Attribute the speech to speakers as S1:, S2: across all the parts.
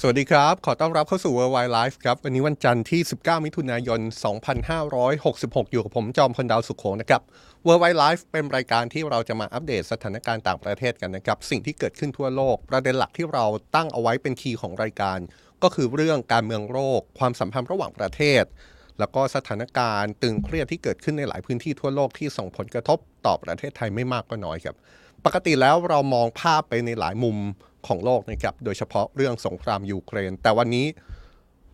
S1: สวัสดีครับ ขอต้อนรับเข้าสู่ Worldwide Life ครับ วันนี้วันจันทร์ที่ 19 มิถุนายน 2566 อยู่กับผมจอมพลดาวสุขโขนะครับ Worldwide Life เป็นรายการที่เราจะมาอัปเดตสถานการณ์ต่างประเทศกันนะครับ สิ่งที่เกิดขึ้นทั่วโลก ประเด็นหลักที่เราตั้งเอาไว้เป็นคีย์ของรายการ ก็คือเรื่องการเมืองโลกความสัมพันธ์ระหว่างประเทศ แล้วก็สถานการณ์ตึงเครียดที่เกิดขึ้นในหลายพื้นที่ทั่วโลกที่ส่งผลกระทบต่อประเทศไทยไม่มากก็น้อยครับ ปกติแล้วเรามองภาพไปในหลายมุม ของโลกนะครับโดยเฉพาะเรื่องสงครามยูเครน แต่วันนี้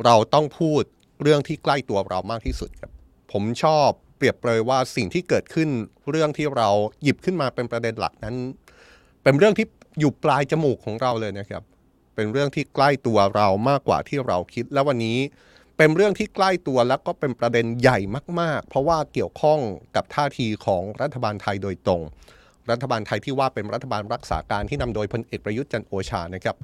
S1: เราต้องพูดเรื่องที่ใกล้ตัวเรามากที่สุดครับผมชอบเปรียบเปรยว่าสิ่งที่เกิดขึ้นเรื่องที่เราหยิบขึ้นมาเป็นประเด็นหลักนั้น เป็นเรื่องที่อยู่ปลายจมูกของเราเลยนะครับ เป็นเรื่องที่ใกล้ตัวเรามากกว่าที่เราคิด และวันนี้เป็นเรื่องที่ใกล้ตัวแล้วก็เป็นประเด็นใหญ่มาก ๆ เพราะว่าเกี่ยวข้องกับท่าทีของรัฐบาลไทยโดยตรง รัฐบาลไทยที่ว่าเป็นรัฐบาลรักษาการที่นำโดยพลเอกประยุทธ์จันโอชานะครับ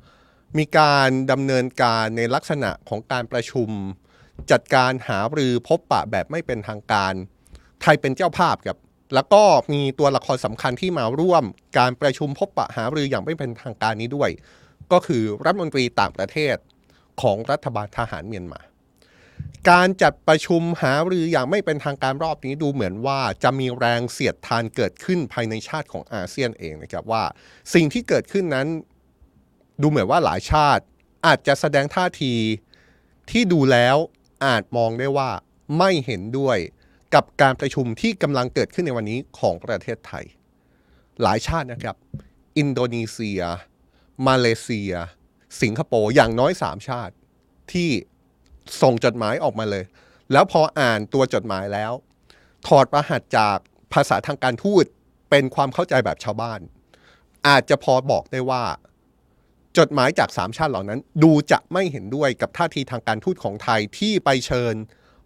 S1: มีการดำเนินการในลักษณะของการประชุม จัดการหารือพบปะแบบไม่เป็นทางการ ไทยเป็นเจ้าภาพครับแล้วก็มีตัวละครสำคัญที่มาร่วมการประชุมพบปะหารืออย่างไม่เป็นทางการนี้ด้วย ก็คือรัฐมนตรีต่างประเทศของรัฐบาลทหารเมียนมา การจัดประชุมหารืออย่างไม่เป็นทางการรอบนี้ดูเหมือนว่าจะมีแรงเสียดทานเกิดขึ้นภายในชาติของอาเซียนเองนะครับว่า สิ่งที่เกิดขึ้นนั้น ดูเหมือนว่าหลายชาติอาจจะแสดงท่าทีที่ดูแล้วอาจมองได้ว่าไม่เห็นด้วยกับการประชุมที่กำลังเกิดขึ้นในวันนี้ของประเทศไทย หลายชาตินะครับ อินโดนีเซีย มาเลเซีย สิงคโปร์อย่างน้อยสามชาติที่ ส่งจดหมายออกมาเลย แล้วพออ่านตัวจดหมายแล้ว ถอดรหัสจากภาษาทางการทูตเป็นความเข้าใจแบบชาวบ้าน อาจจะพอบอกได้ว่า จดหมายจากสามชาติเหล่านั้น ดูจะไม่เห็นด้วยกับท่าทีทางการทูตของไทยที่ไปเชิญ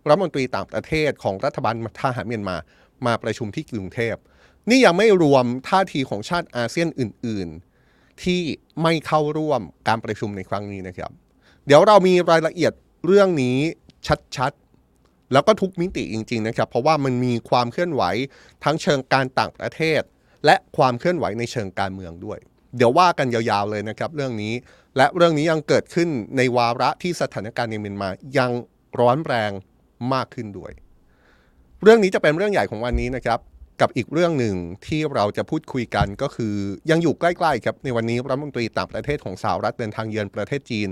S1: รัฐมนตรีต่างประเทศของรัฐบาลทหารเมียนมามาประชุมที่กรุงเทพ นี่ยังไม่รวมท่าทีของชาติอาเซียนอื่น ๆ ที่ไม่เข้าร่วมการประชุมในครั้งนี้นะครับ เดี๋ยวเรามีรายละเอียด เรื่องนี้ชัดๆ แล้วก็ทุกมิติจริง ๆ นะครับ เพราะว่ามันมีความเคลื่อนไหวทั้งเชิงการต่างประเทศ และความเคลื่อนไหวในเชิงการเมืองด้วย เดี๋ยวว่ากันยาวๆเลยนะครับ เรื่องนี้และเรื่องนี้ยังเกิดขึ้นในวาระที่สถานการณ์ในเมียนมายังร้อนแรงมากขึ้นด้วย เรื่องนี้จะเป็นเรื่องใหญ่ของวันนี้นะครับกับอีกเรื่องหนึ่งที่เราจะพูดคุยกันก็คือยังอยู่ใกล้ๆครับในวันนี้รัฐมนตรีต่างประเทศของสหรัฐเดินทางเยือนประเทศจีน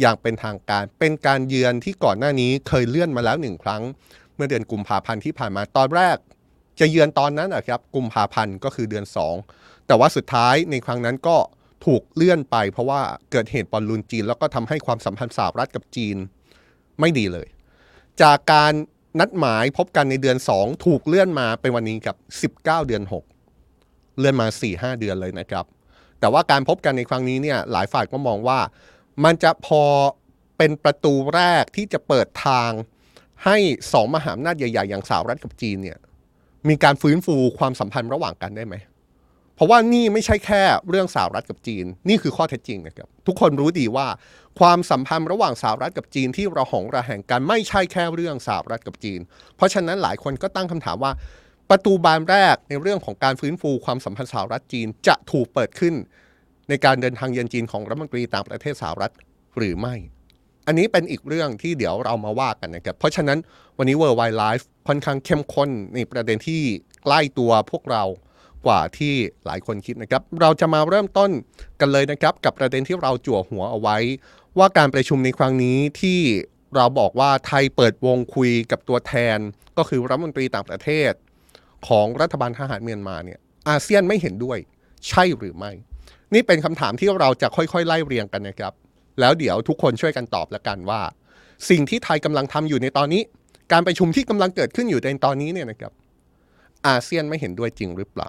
S1: อย่างเป็นทางการเป็นการเยือนที่ก่อนหน้านี้เคยเลื่อนมาแล้วหนึ่งครั้ง เมื่อเดือนกุมภาพันธ์ที่ผ่านมาตอนแรก จะเยือนตอนนั้นนะครับกุมภาพันธ์ก็คือเดือน 2 แต่ว่าสุดท้ายในครั้งนั้นก็ถูกเลื่อนไป เพราะว่าเกิดเหตุบอลลูนจีน แล้วก็ทำให้ความสัมพันธ์สหรัฐกับจีนไม่ดีเลย จากการนัดหมายพบกันในเดือน 2 ถูกเลื่อนมาเป็นวันนี้กับ 19 เดือน 6 เลื่อนมา 4-5 เดือนเลยนะครับ แต่ว่าการพบกันในครั้งนี้เนี่ยหลายฝ่ายก็มองว่า มันจะพอเป็นประตูแรกที่จะเปิดทางให้สองมหาอำนาจใหญ่ ๆ อย่างสหรัฐกับจีนเนี่ยมีการฟื้นฟูความสัมพันธ์ระหว่างกันได้ไหม เพราะว่านี่ไม่ใช่แค่เรื่องสหรัฐกับจีน นี่คือข้อเท็จจริงนะครับ ทุกคนรู้ดีว่าความสัมพันธ์ระหว่างสหรัฐกับจีนที่ระหองระแหงกันไม่ใช่แค่เรื่องสหรัฐกับจีน เพราะฉะนั้นหลายคนก็ตั้งคำถามว่า ประตูบานแรกในเรื่องของการฟื้นฟูความสัมพันธ์สหรัฐจีนจะถูกเปิดขึ้น ในการเดินทางเยือนจีนของรัฐมนตรีต่างประเทศสหรัฐหรือไม่ อันนี้เป็นอีกเรื่องที่เดี๋ยวเรามาว่ากันนะครับ เพราะฉะนั้นวันนี้ World Wide Life ค่อนข้างเข้มข้นในประเด็นที่ใกล้ตัวพวกเรากว่าที่หลายคนคิดนะครับ เราจะมาเริ่มต้นกันเลยนะครับ กับประเด็นที่เราจั่วหัวเอาไว้ ว่าการประชุมในครั้งนี้ที่เราบอกว่าไทยเปิดวงคุยกับตัวแทน ก็คือรัฐมนตรีต่างประเทศ ของรัฐบาลทหารเมียนมาเนี่ยอาเซียนไม่เห็นด้วย ใช่หรือไม่ นี่เป็นคำถามที่เราจะค่อยๆ ไล่เรียงกันนะครับ แล้วเดี๋ยวทุกคนช่วยกันตอบแล้วกันว่า สิ่งที่ไทยกำลังทำอยู่ในตอนนี้ การประชุมที่กำลังเกิดขึ้นอยู่ในตอนนี้เนี่ยนะครับอาเซียนไม่เห็นด้วยจริงหรือเปล่า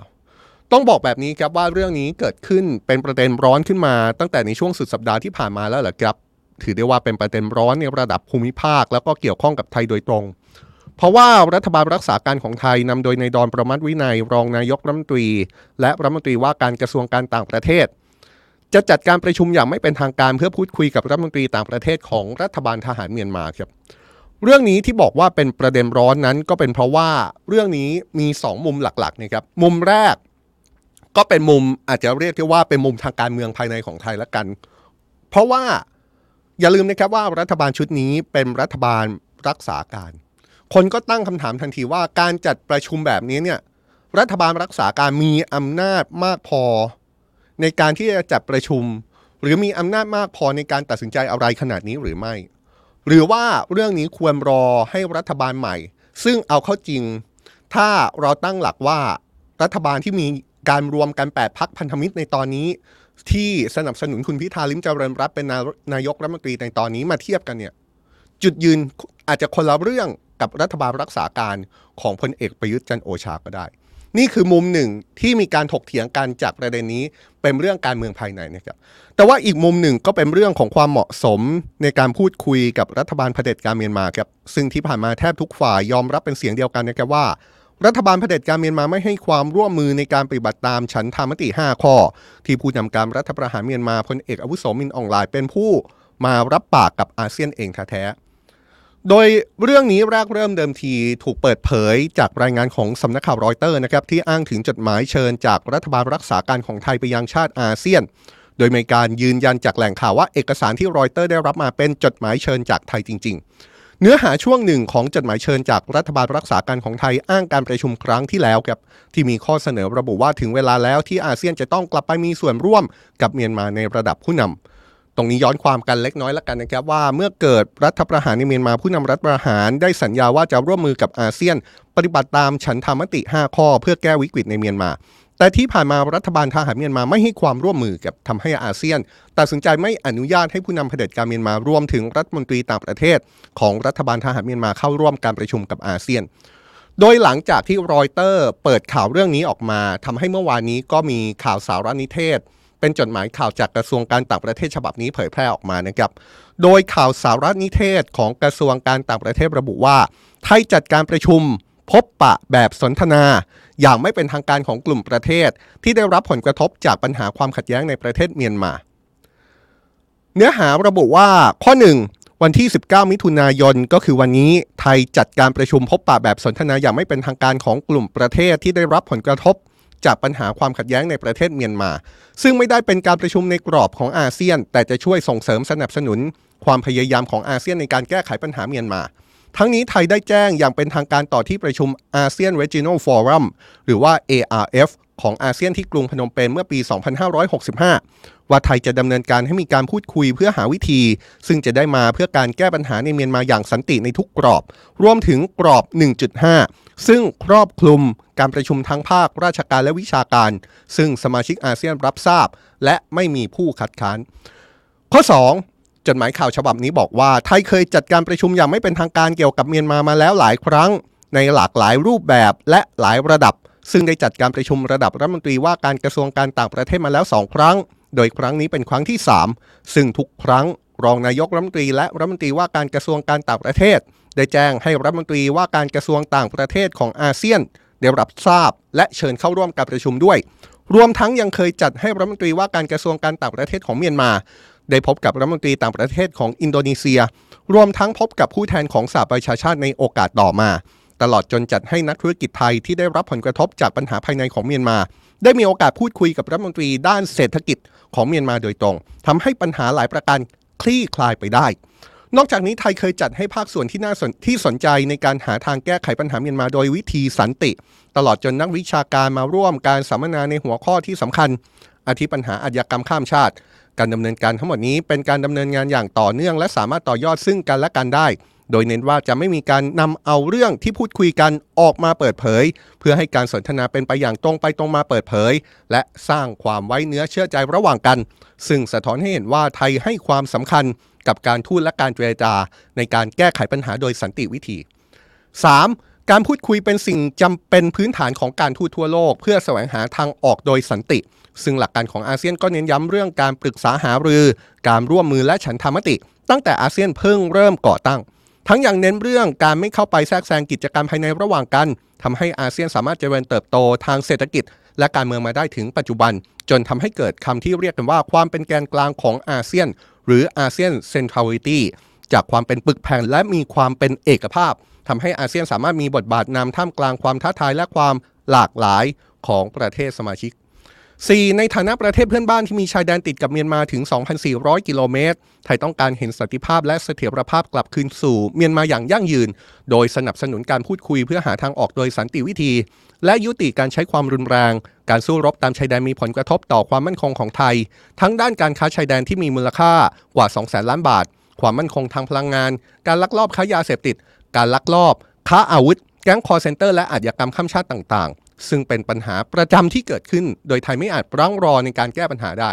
S1: ต้องบอกแบบนี้ครับว่าเรื่องนี้เกิดขึ้นเป็นประเด็นร้อนขึ้นมา ตั้งแต่ในช่วงสุดสัปดาห์ที่ผ่านมาแล้วแหละครับ ถือได้ว่าเป็นประเด็นร้อนในระดับภูมิภาค แล้วก็เกี่ยวข้องกับไทยโดยตรง เพราะว่ารัฐบาลรักษาการของไทยนำโดยนายดอนประมัติวินัยรองนายกรัฐมนตรี และรัฐมนตรีว่าการกระทรวงการต่างประเทศ จะจัดการประชุมอย่างไม่เป็นทางการเพื่อพูดคุยกับรัฐมนตรีต่างประเทศของรัฐบาลทหารเมียนมาครับเรื่องนี้ที่บอกว่าเป็นประเด็นร้อนนั้นก็เป็นเพราะว่าเรื่องนี้มีสองมุมหลักๆนะครับมุมแรกก็เป็นมุมอาจจะเรียกได้ว่าเป็นมุมทางการเมืองภายในของไทยละกัน เพราะว่าอย่าลืมนะครับว่ารัฐบาลชุดนี้เป็นรัฐบาลรักษาการ คนก็ตั้งคำถามทันทีว่าการจัดประชุมแบบนี้เนี่ยรัฐบาลรักษาการมีอำนาจมากพอ ในการที่จะจัดประชุม หรือมีอำนาจมากพอในการตัดสินใจอะไรขนาดนี้หรือไม่ หรือว่าเรื่องนี้ควรรอให้รัฐบาลใหม่ ซึ่งเอาเข้าจริง ถ้าเราตั้งหลักว่ารัฐบาลที่มีการรวมกันแปดพักพันธมิตรในตอนนี้ ที่สนับสนุนคุณพิธาลิมเจริญรัตเป็นนายกรัฐมนตรีในตอนนี้มาเทียบกันเนี่ยจุดยืนอาจจะคนละเรื่อง กับรัฐบาลรักษาการของพลเอกประยุทธ์จันโอชาก็ได้ นี่คือมุมหนึ่งที่มีการถกเถียงกันจากประเด็นนี้เป็นเรื่องการเมืองภายในนะครับ แต่ว่าอีกมุมหนึ่งก็เป็นเรื่องของความเหมาะสมในการพูดคุยกับรัฐบาลเผด็จการเมียนมาครับ ซึ่งที่ผ่านมาแทบทุกฝ่ายยอมรับเป็นเสียงเดียวกันนะครับว่ารัฐบาลเผด็จการเมียนมาไม่ให้ความร่วมมือในการปฏิบัติตามฉันทามติ 5 ข้อ ที่ผู้นำการรัฐประหารเมียนมาพลเอกอาวุโสมินอ่องหล่ายเป็นผู้มารับปากกับอาเซียนเองแท้ๆ โดยเรื่องนี้แรกเริ่มเดิมทีถูกเปิดเผยจากรายงานของสำนักข่าวรอยเตอร์นะครับที่อ้างถึงจดหมายเชิญจากรัฐบาลรักษาการของไทยไปยังชาติอาเซียน โดยมีการยืนยันจากแหล่งข่าวว่าเอกสารที่รอยเตอร์ได้รับมาเป็นจดหมายเชิญจากไทยจริง ๆ เนื้อหาช่วงหนึ่งของจดหมายเชิญจากรัฐบาลรักษาการของไทยอ้างการประชุมครั้งที่แล้วครับที่มีข้อเสนอระบุว่าถึงเวลาแล้วที่อาเซียนจะต้องกลับไปมีส่วนร่วมกับเมียนมาในระดับผู้นำ ตรงนี้ย้อนความกันเล็กน้อยล้วกันนะครับว่าเมื่อเกิดรัฐประหารในเมียนมาผู้นำรัฐประหารได้สัญญาว่าจะร่วมมือกับอาเซียน ปฏิบัติตามฉันทามติ 5 ข้อเพื่อแก้วิกฤตในเมียนมา แต่ที่ผ่านมารัฐบาลทหารเมียนมาไม่ให้ความร่วมมือกับทำให้อาเซียน ตัดสินใจไม่อนุญาตให้ผู้นำเผด็จการเมียนมารวมถึงรัฐมนตรีต่างประเทศ ของรัฐบาลทหารเมียนมาเข้าร่วมการประชุมกับอาเซียนโดยหลังจากที่รอยเตอร์เปิดข่าวเรื่องนี้ออกมาทำให้เมื่อวานนี้ก็มีข่าวสารนิเทศ เป็นจดหมายข่าวจากกระทรวงการต่างประเทศฉบับนี้เผยแพร่ออกมานะครับ โดยข่าวสารนิเทศของกระทรวงการต่างประเทศระบุว่า ไทยจัดการประชุมพบปะแบบสนทนา อย่างไม่เป็นทางการของกลุ่มประเทศ ที่ได้รับผลกระทบจากปัญหาความขัดแย้งในประเทศเมียนมา เนื้อหาระบุว่าข้อ 1 วันที่ 19 มิถุนายนก็คือวันนี้ไทยจัดการประชุมพบปะแบบสนทนาอย่างไม่เป็นทางการของกลุ่มประเทศที่ได้รับผลกระทบ จากปัญหาความขัดแย้งในประเทศเมียนมา ซึ่งไม่ได้เป็นการประชุมในกรอบของอาเซียน แต่จะช่วยส่งเสริมสนับสนุน ความพยายามของอาเซียนในการแก้ไขปัญหาเมียนมา ทั้งนี้ไทยได้แจ้งอย่างเป็นทางการต่อที่ประชุมอาเซียน Regional Forum หรือว่า ARF ของอาเซียนที่กรุงพนมเปญเมื่อปี 2565 ว่าไทยจะดำเนินการให้มีการพูดคุยเพื่อหาวิธี ซึ่งจะได้มาเพื่อการแก้ปัญหาในเมียนมาอย่างสันติในทุกกรอบ รวมถึงกรอบ 1.5 ซึ่งครอบคลุมการประชุมทั้งภาคราชการและวิชาการ ซึ่งสมาชิกอาเซียนรับทราบ และไม่มีผู้คัดค้าน ข้อ 2 จดหมายข่าวฉบับนี้บอกว่า ไทยเคยจัดการประชุมอย่างไม่เป็นทางการเกี่ยวกับเมียนมามาแล้วหลายครั้ง ในหลากหลายรูปแบบและหลายระดับ ซึ่งได้จัดการประชุมระดับรัฐมนตรีว่าการกระทรวงการต่างประเทศมาแล้วสองครั้ง โดยครั้งนี้เป็นครั้งที่ 3 ซึ่งทุกครั้งรองนายกรัฐมนตรีและรัฐมนตรีว่าการกระทรวงการต่างประเทศ ได้แจ้งให้รัฐมนตรีว่าการกระทรวงต่างประเทศของอาเซียน ได้รับทราบ และเชิญเข้าร่วมการประชุมด้วย รวมทั้งยังเคยจัดให้รัฐมนตรีว่าการกระทรวงการต่างประเทศของเมียนมา ได้พบกับรัฐมนตรีต่างประเทศของอินโดนีเซีย รวมทั้งพบกับผู้แทนของสหประชาชาติในโอกาสต่อมา ตลอดจนจัดให้นักธุรกิจไทยที่ได้รับผลกระทบจากปัญหาภายในของเมียนมา ได้มีโอกาสพูดคุยกับรัฐมนตรีด้านเศรษฐกิจของเมียนมาโดยตรงทำให้ปัญหาหลายประการคลี่คลายไปได้ นอกจากนี้ไทยเคยจัดให้ภาคส่วนที่น่าสนที่สนใจในการหาทางแก้ไขปัญหาเมียนมาโดยวิธีสันติ ตลอดจนนักวิชาการมาร่วมการสัมมนาในหัวข้อที่สำคัญ อาทิปัญหาอาชญากรรมข้ามชาติ การดำเนินการทั้งหมดนี้เป็นการดำเนินงานอย่างต่อเนื่อง และสามารถต่อยอดซึ่งกันและกันได้ โดยเน้นว่าจะไม่มีการนำเอาเรื่องที่พูดคุยกันออกมาเปิดเผย เพื่อให้การสนทนาเป็นไปอย่างตรงไปตรงมาเปิดเผย และสร้างความไว้เนื้อเชื่อใจระหว่างกัน ซึ่งสะท้อนให้เห็นว่าไทยให้ความสำคัญกับการทูตและการเจรจา ในการแก้ไขปัญหาโดยสันติวิธี 3. การพูดคุยเป็นสิ่งจำเป็นพื้นฐานของการทูตทั่วโลก เพื่อแสวงหาทางออกโดยสันติ ซึ่งหลักการของอาเซียนก็เน้นย้ำเรื่องการปรึกษาหารือ การร่วมมือและฉันทามติ ตั้งแต่อาเซียนเพิ่งเริ่มก่อตั้ง ทั้งอย่างเน้นเรื่องการไม่เข้าไปแทรกแซงกิจกรรมภายในระหว่างกันทำให้อาเซียนสามารถเจริญเติบโตทางเศรษฐกิจ และการเมืองมาได้ถึงปัจจุบัน จนทำให้เกิดคำที่เรียกกันว่าความเป็นแกนกลางของอาเซียน หรืออาเซียนเซนทรัลิตี้จากความเป็นปึกแผ่นและมีความเป็นเอกภาพทำให้อาเซียนสามารถมีบทบาทนำท่ามกลางความท้าทายและความหลากหลายของประเทศสมาชิก 4. ในฐานะประเทศเพื่อนบ้านที่มีชายแดนติดกับเมียนมาถึง 2,400 กิโลเมตร ไทยต้องการเห็นสันติภาพและเสถียรภาพกลับคืนสู่เมียนมาอย่างยั่งยืน โดยสนับสนุนการพูดคุยเพื่อหาทางออกโดยสันติวิธี และยุติการใช้ความรุนแรง การสู้รบตามชายแดนมีผลกระทบต่อความมั่นคงของไทย ทั้งด้านการค้าชายแดนที่มีมูลค่ากว่า 200,000 ล้านบาท ความมั่นคงทางพลังงาน การลักลอบค้ายาเสพติด การลักลอบ ค้าอาวุธ แก๊งคอลเซนเตอร์และอาชญากรรมข้ามชาติต่าง ซึ่งเป็นปัญหาประจำที่เกิดขึ้น โดยไทยไม่อาจรั้งรอในการแก้ปัญหาได้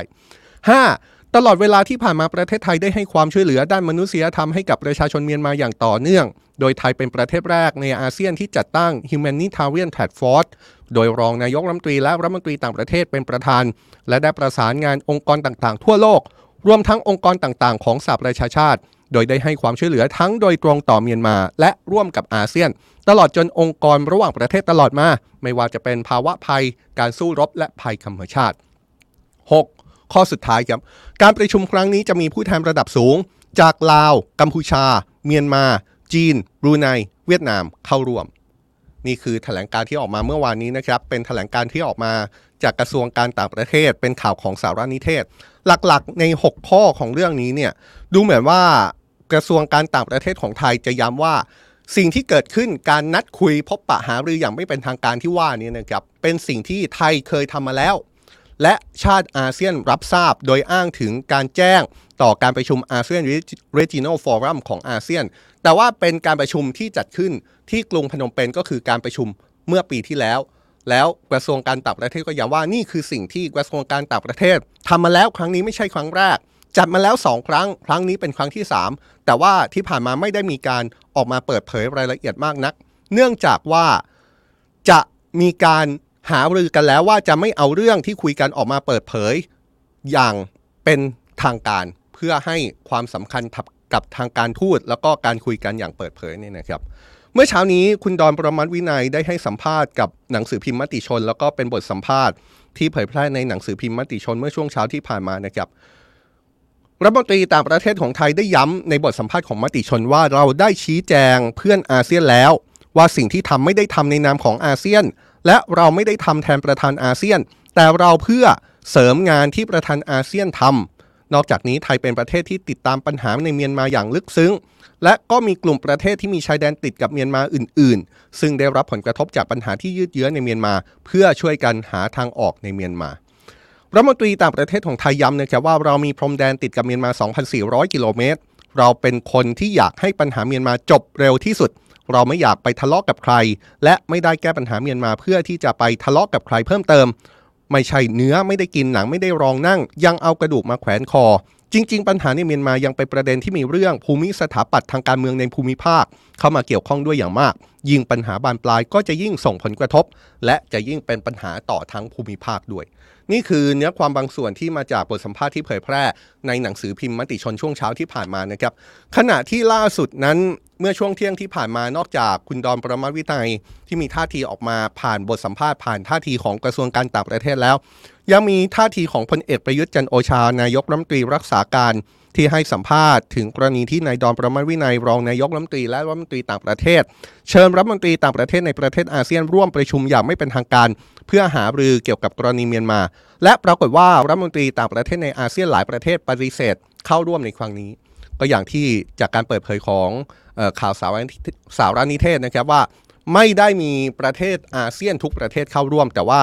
S1: 5. ตลอดเวลาที่ผ่านมาประเทศไทยได้ให้ความช่วยเหลือด้านมนุษยธรรมให้กับประชาชนเมียนมาอย่างต่อเนื่อง โดยไทยเป็นประเทศแรกในอาเซียนที่จัดตั้ง Humanitarian Task Force โดยรองนายกรัฐมนตรีและรัฐมนตรีต่างประเทศเป็นประธาน และได้ประสานงานองค์กรต่างๆ ทั่วโลก รวมทั้งองค์กรต่างๆ ของสหประชาชาติ โดยได้ให้ความช่วยเหลือทั้งโดยตรงต่อเมียนมา และร่วมกับอาเซียน ตลอดจนองค์กรระหว่างประเทศตลอดมา ไม่ว่าจะเป็นภาวะภัย การสู้รบและภัยธรรมชาติ 6. ข้อสุดท้ายครับ การประชุมครั้งนี้จะมีผู้แทนระดับสูง จากลาว กัมพูชา เมียนมา จีน บรูไน เวียดนาม เข้าร่วม นี่คือแถลงการที่ออกมาเมื่อวานนี้นะครับ เป็นแถลงการที่ออกมาจากกระทรวงการต่างประเทศ เป็นข่าวของสารนิเทศ หลักๆ ใน 6 ข้อของเรื่องนี้เนี่ย ดูเหมือนว่า กระทรวงการต่างประเทศของไทยจะย้ำว่า สิ่งที่เกิดขึ้นการนัดคุยพบปะหารืออย่างไม่เป็นทางการที่ว่านี้นะครับเป็นสิ่งที่ไทยเคยทำมาแล้ว และชาติอาเซียนรับทราบโดยอ้างถึงการแจ้งต่อการประชุมอาเซียน Regional Forum ของอาเซียน แต่ว่าเป็นการประชุมที่จัดขึ้นที่กรุงพนมเปญก็คือการประชุมเมื่อปีที่แล้ว แล้วกระทรวงการต่างประเทศก็ย้ำว่านี่คือสิ่งที่กระทรวงการต่างประเทศทำมาแล้วครั้งนี้ไม่ใช่ครั้งแรก จัดมาแล้ว 2 ครั้ง ครั้งนี้เป็นครั้งที่ 3 แต่ว่าที่ผ่านมาไม่ได้มีการออกมาเปิดเผยรายละเอียดมากนัก เนื่องจากว่าจะมีการหารือกันแล้วว่าจะไม่เอาเรื่องที่คุยกันออกมาเปิดเผย อย่างเป็นทางการเพื่อให้ความสำคัญกับทางการทูตแล้วก็การคุยกันอย่างเปิดเผยนี่นะครับ เมื่อเช้านี้คุณดอนประมัติวินัยได้ให้สัมภาษณ์กับหนังสือพิมพ์มติชน แล้วก็เป็นบทสัมภาษณ์ที่เผยแพร่ในหนังสือพิมพ์มติชนเมื่อช่วงเช้าที่ผ่านมานะครับ รัฐมนตรีต่างประเทศของไทยได้ย้ำในบทสัมภาษณ์ของมติชนว่าเราได้ชี้แจงเพื่อนอาเซียนแล้ว ว่าสิ่งที่ทำไม่ได้ทำในนามของอาเซียน และเราไม่ได้ทำแทนประธานอาเซียน แต่เราเพื่อเสริมงานที่ประธานอาเซียนทำนอกจากนี้ไทยเป็นประเทศที่ติดตามปัญหาในเมียนมาอย่างลึกซึ้ง และก็มีกลุ่มประเทศที่มีชายแดนติดกับเมียนมาอื่น ๆ ซึ่งได้รับผลกระทบจากปัญหาที่ยืดเยื้อในเมียนมา เพื่อช่วยกันหาทางออกในเมียนมา รัฐมนตรีต่างประเทศของไทยย้ำนะครับว่าเรามีพรมแดนติดกับเมียนมา 2,400 กิโลเมตร เราเป็นคนที่อยากให้ปัญหาเมียนมาจบเร็วที่สุด เราไม่อยากไปทะเลาะกกับใคร และไม่ได้แก้ปัญหาเมียนมาเพื่อที่จะไปทะเลาะกกับใครเพิ่มเติม ไม่ใช่เนื้อไม่ได้กินหนังไม่ได้รองนั่ง ยังเอากระดูกมาแขวนคอ จริง ๆ ปัญหาในเมียนมายังเป็นประเด็นที่มีเรื่องภูมิสถาปัตย์ทางการเมืองในภูมิภาค เข้ามาเกี่ยวข้องด้วยอย่างมาก ยิ่งปัญหาบานปลายก็จะยิ่งส่งผลกระทบ และจะยิ่งเป็นปัญหาต่อทั้งภูมิภาคด้วย นี่คือเนื้อความบางส่วนที่มาจากบทสัมภาษณ์ที่เผยแพร่ในหนังสือพิมพ์มติชนช่วงเช้าที่ผ่านมานะครับ ขณะที่ล่าสุดนั้นเมื่อช่วงเที่ยงที่ผ่านมานอกจากคุณดอนประมาวินัยที่มีท่าทีออกมาผ่านบทสัมภาษณ์ผ่านท่าทีของกระทรวงการต่างประเทศแล้ว ยังมีท่าทีของพลเอกประยุทธ์จันโอชานายกรัฐมนตรีรักษาการ ที่ให้สัมภาษณ์ถึงกรณีที่นายดอนประมาทวินัยรองนายกรัฐมนตรีและรัฐมนตรีต่างประเทศ เชิญรัฐมนตรีต่างประเทศในประเทศอาเซียนร่วมประชุมอย่างไม่เป็นทางการ เพื่อหารือเกี่ยวกับกรณีเมียนมา และปรากฏว่ารัฐมนตรีต่างประเทศในอาเซียนหลายประเทศปฏิเสธ เข้าร่วมในครั้งนี้ ก็อย่างที่จากการเปิดเผยของออข่าวสารสารนิเทศนะครับว่าไม่ได้มีประเทศอาเซียนทุกประเทศเข้าร่วม แต่ว่า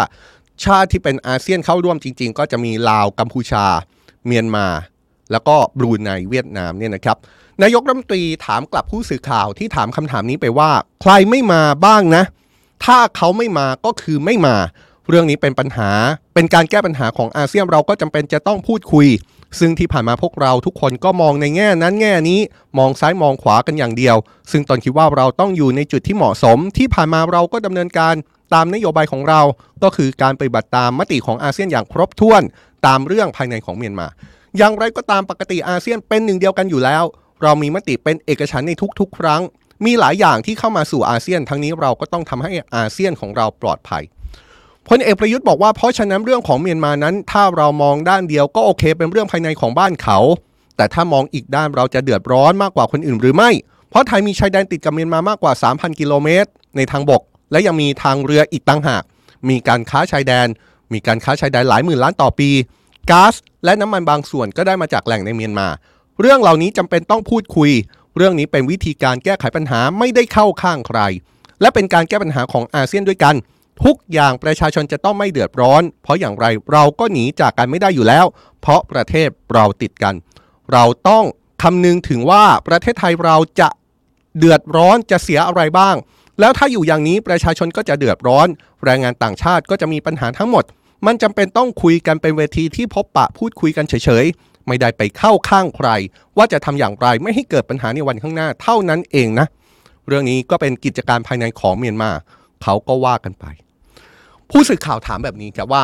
S1: ชาติที่เป็นอาเซียนเข้าร่วมจริง ๆ ก็จะมีลาวกัมพูชา เมียนมา แล้วก็บรูไนเวียดนามเนี่ยนะครับนายกรัฐมนตรีถามกลับผู้สื่อข่าวที่ถามคำถามนี้ไปว่า ใครไม่มาบ้างนะ ถ้าเขาไม่มาก็คือไม่มา เรื่องนี้เป็นปัญหาเป็นการแก้ปัญหาของอาเซียนเราก็จำเป็นจะต้องพูดคุย ซึ่งที่ผ่านมาพวกเราทุกคนก็มองในแง่นั้นแง่นี้ มองซ้ายมองขวากันอย่างเดียว ซึ่งตอนคิดว่าเราต้องอยู่ในจุดที่เหมาะสม ที่ผ่านมาเราก็ดำเนินการตามนโยบายของเรา ก็คือการปฏิบัติตามมติของอาเซียนอย่างครบถ้วน ตามเรื่องภายในของเมียนมา อย่างไรก็ตามปกติอาเซียนเป็นหนึ่งเดียวกันอยู่แล้ว เรามีมติเป็นเอกฉันในทุกๆ ครั้ง มีหลายอย่างที่เข้ามาสู่อาเซียน ทั้งนี้เราก็ต้องทำให้อาเซียนของเราปลอดภัยพลเอกประยุทธ์บอกว่าเพราะฉะนั้นเรื่องของเมียนมานั้น ถ้าเรามองด้านเดียวก็โอเค เป็นเรื่องภายในของบ้านเขา แต่ถ้ามองอีกด้านเราจะเดือดร้อนมากกว่าคนอื่นหรือไม่ เพราะไทยมีชายแดนติดกับเมียนมามากกว่า 3,000 กิโลเมตร ในทางบก และยังมีทางเรืออีกต่างหาก มีการค้าชายแดน มีการค้าชายแดนหลายหมื่นล้านต่อปี ก๊าซและน้ำมันบางส่วนก็ได้มาจากแหล่งในเมียนมา เรื่องเหล่านี้จำเป็นต้องพูดคุย เรื่องนี้เป็นวิธีการแก้ไขปัญหาไม่ได้เข้าข้างใคร และเป็นการแก้ปัญหาของอาเซียนด้วยกัน ทุกอย่างประชาชนจะต้องไม่เดือดร้อน เพราะอย่างไรเราก็หนีจากกันไม่ได้อยู่แล้ว เพราะประเทศเราติดกัน เราต้องคำนึงถึงว่าประเทศไทยเราจะเดือดร้อนจะเสียอะไรบ้าง แล้วถ้าอยู่อย่างนี้ประชาชนก็จะเดือดร้อน แรงงานต่างชาติก็จะมีปัญหาทั้งหมด มันจำเป็นต้องคุยกันเป็นเวทีที่พบปะพูดคุยกันเฉยๆ ไม่ได้ไปเข้าข้างใคร ว่าจะทำอย่างไรไม่ให้เกิดปัญหาในวันข้างหน้าเท่านั้นเองนะ เรื่องนี้ก็เป็นกิจการภายในของเมียนมา เขาก็ว่ากันไป ผู้สื่อข่าวถามแบบนี้ครับว่า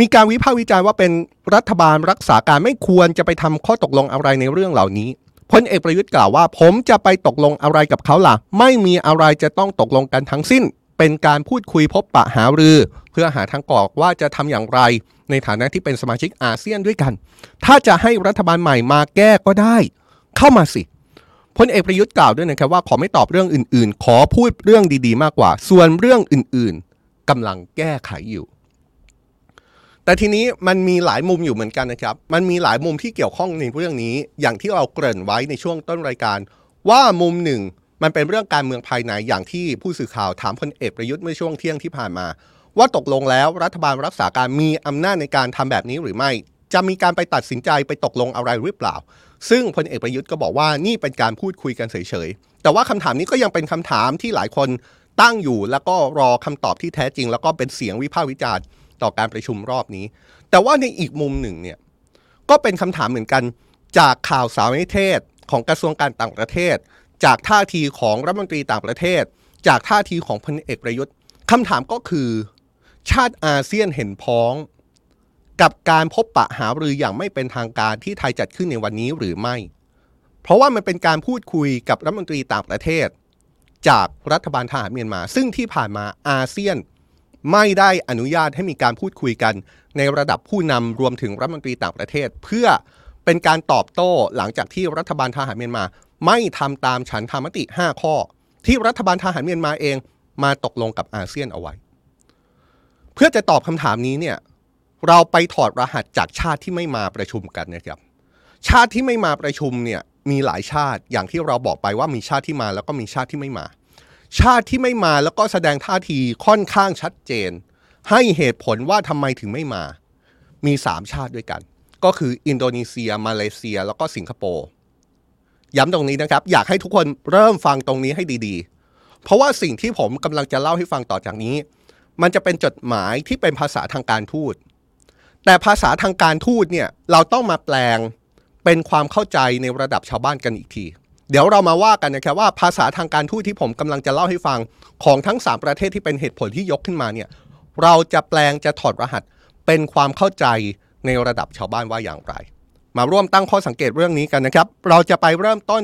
S1: มีการวิพากษ์วิจารณ์ว่าเป็นรัฐบาลรักษาการไม่ควรจะไปทำข้อตกลงอะไรในเรื่องเหล่านี้พลเอกประยุทธ์กล่าวว่า ผมจะไปตกลงอะไรกับเขาล่ะ ไม่มีอะไรจะต้องตกลงกันทั้งสิ้น เป็นการพูดคุยพบปะหารือ เพื่อหาทางออกว่าจะทำอย่างไร ในฐานะที่เป็นสมาชิกอาเซียนด้วยกัน ถ้าจะให้รัฐบาลใหม่มาแก้ก็ได้ เข้ามาสิพลเอกประยุทธ์กล่าวด้วยนะครับว่าขอไม่ตอบเรื่องอื่น ๆ ขอพูดเรื่องดีๆ มากกว่า ส่วนเรื่องอื่นๆกำลังแก้ไขอยู่ แต่ทีนี้มันมีหลายมุมอยู่เหมือนกันนะครับ มันมีหลายมุมที่เกี่ยวข้องในเรื่องนี้ อย่างที่เราเกริ่นไว้ในช่วงต้นรายการ ว่ามุมหนึ่ง มันเป็นเรื่องการเมืองภายในอย่างที่ผู้สื่อข่าวถามพลเอกประยุทธ์เมื่อช่วงเที่ยงที่ผ่านมา ว่าตกลงแล้วรัฐบาลรักษาการมีอำนาจในการทำแบบนี้หรือไม่ จะมีการไปตัดสินใจไปตกลงอะไรหรือเปล่า ซึ่งพลเอกประยุทธ์ก็บอกว่านี่เป็นการพูดคุยกันเฉยๆแต่ว่าคำถามนี้ก็ยังเป็นคำถามที่หลายคนตั้งอยู่แล้วก็รอคำตอบที่แท้จริง แล้วก็เป็นเสียงวิพากษ์วิจารณ์ต่อการประชุมรอบนี้ แต่ว่าในอีกมุมหนึ่งเนี่ยก็เป็นคำถามเหมือนกันจากข่าวสารนิเทศของกระทรวงการต่างประเทศ จากท่าทีของรัฐมนตรีต่างประเทศ จากท่าทีของพลเอกประยุทธ์คำถามก็คือ ชาติอาเซียนเห็นพ้อง กับการพบปะหารืออย่างไม่เป็นทางการที่ไทยจัดขึ้นในวันนี้หรือไม่ เพราะว่ามันเป็นการพูดคุยกับรัฐมนตรีต่างประเทศ จากรัฐบาลทหารเมียนมา ซึ่งที่ผ่านมาอาเซียนไม่ได้อนุญาตให้มีการพูดคุยกัน ในระดับผู้นำรวมถึงรัฐมนตรีต่างประเทศ เพื่อเป็นการตอบโต้หลังจากที่รัฐบาลทหารเมียนมา ไม่ทำตามฉันทามติ 5 ข้อ ที่รัฐบาลทหารเมียนมาเองมาตกลงกับอาเซียนเอาไว้ เพื่อจะตอบคำถามนี้เนี่ยเราไปถอดรหัสจากชาติที่ไม่มาประชุมกันนะครับ ชาติที่ไม่มาประชุมเนี่ยมีหลายชาติอย่างที่เราบอกไปว่ามีชาติที่มาแล้วก็มีชาติที่ไม่มา ชาติที่ไม่มาแล้วก็แสดงท่าทีค่อนข้างชัดเจน ให้เหตุผลว่าทำไมถึงไม่มา มี 3 ชาติด้วยกัน ก็คืออินโดนีเซีย มาเลเซีย แล้วก็สิงคโปร์ ย้ำตรงนี้นะครับ อยากให้ทุกคนเริ่มฟังตรงนี้ให้ดีๆ เพราะว่าสิ่งที่ผมกำลังจะเล่าให้ฟังต่อจากนี้ มันจะเป็นจดหมายที่เป็นภาษาทางการทูต แต่ภาษาทางการทูตเนี่ยเราต้องมาแปลงเป็นความเข้าใจในระดับชาวบ้านกันอีกที เดี๋ยวเรามาว่ากันนะครับว่าภาษาทางการทูตที่ผมกำลังจะเล่าให้ฟังของทั้ง 3 ประเทศที่เป็นเหตุผลที่ยกขึ้นมาเนี่ยเราจะแปลงจะถอดรหัสเป็นความเข้าใจในระดับชาวบ้านว่าอย่างไร มาร่วมตั้งข้อสังเกตเรื่องนี้กันนะครับ เราจะไปเริ่มต้น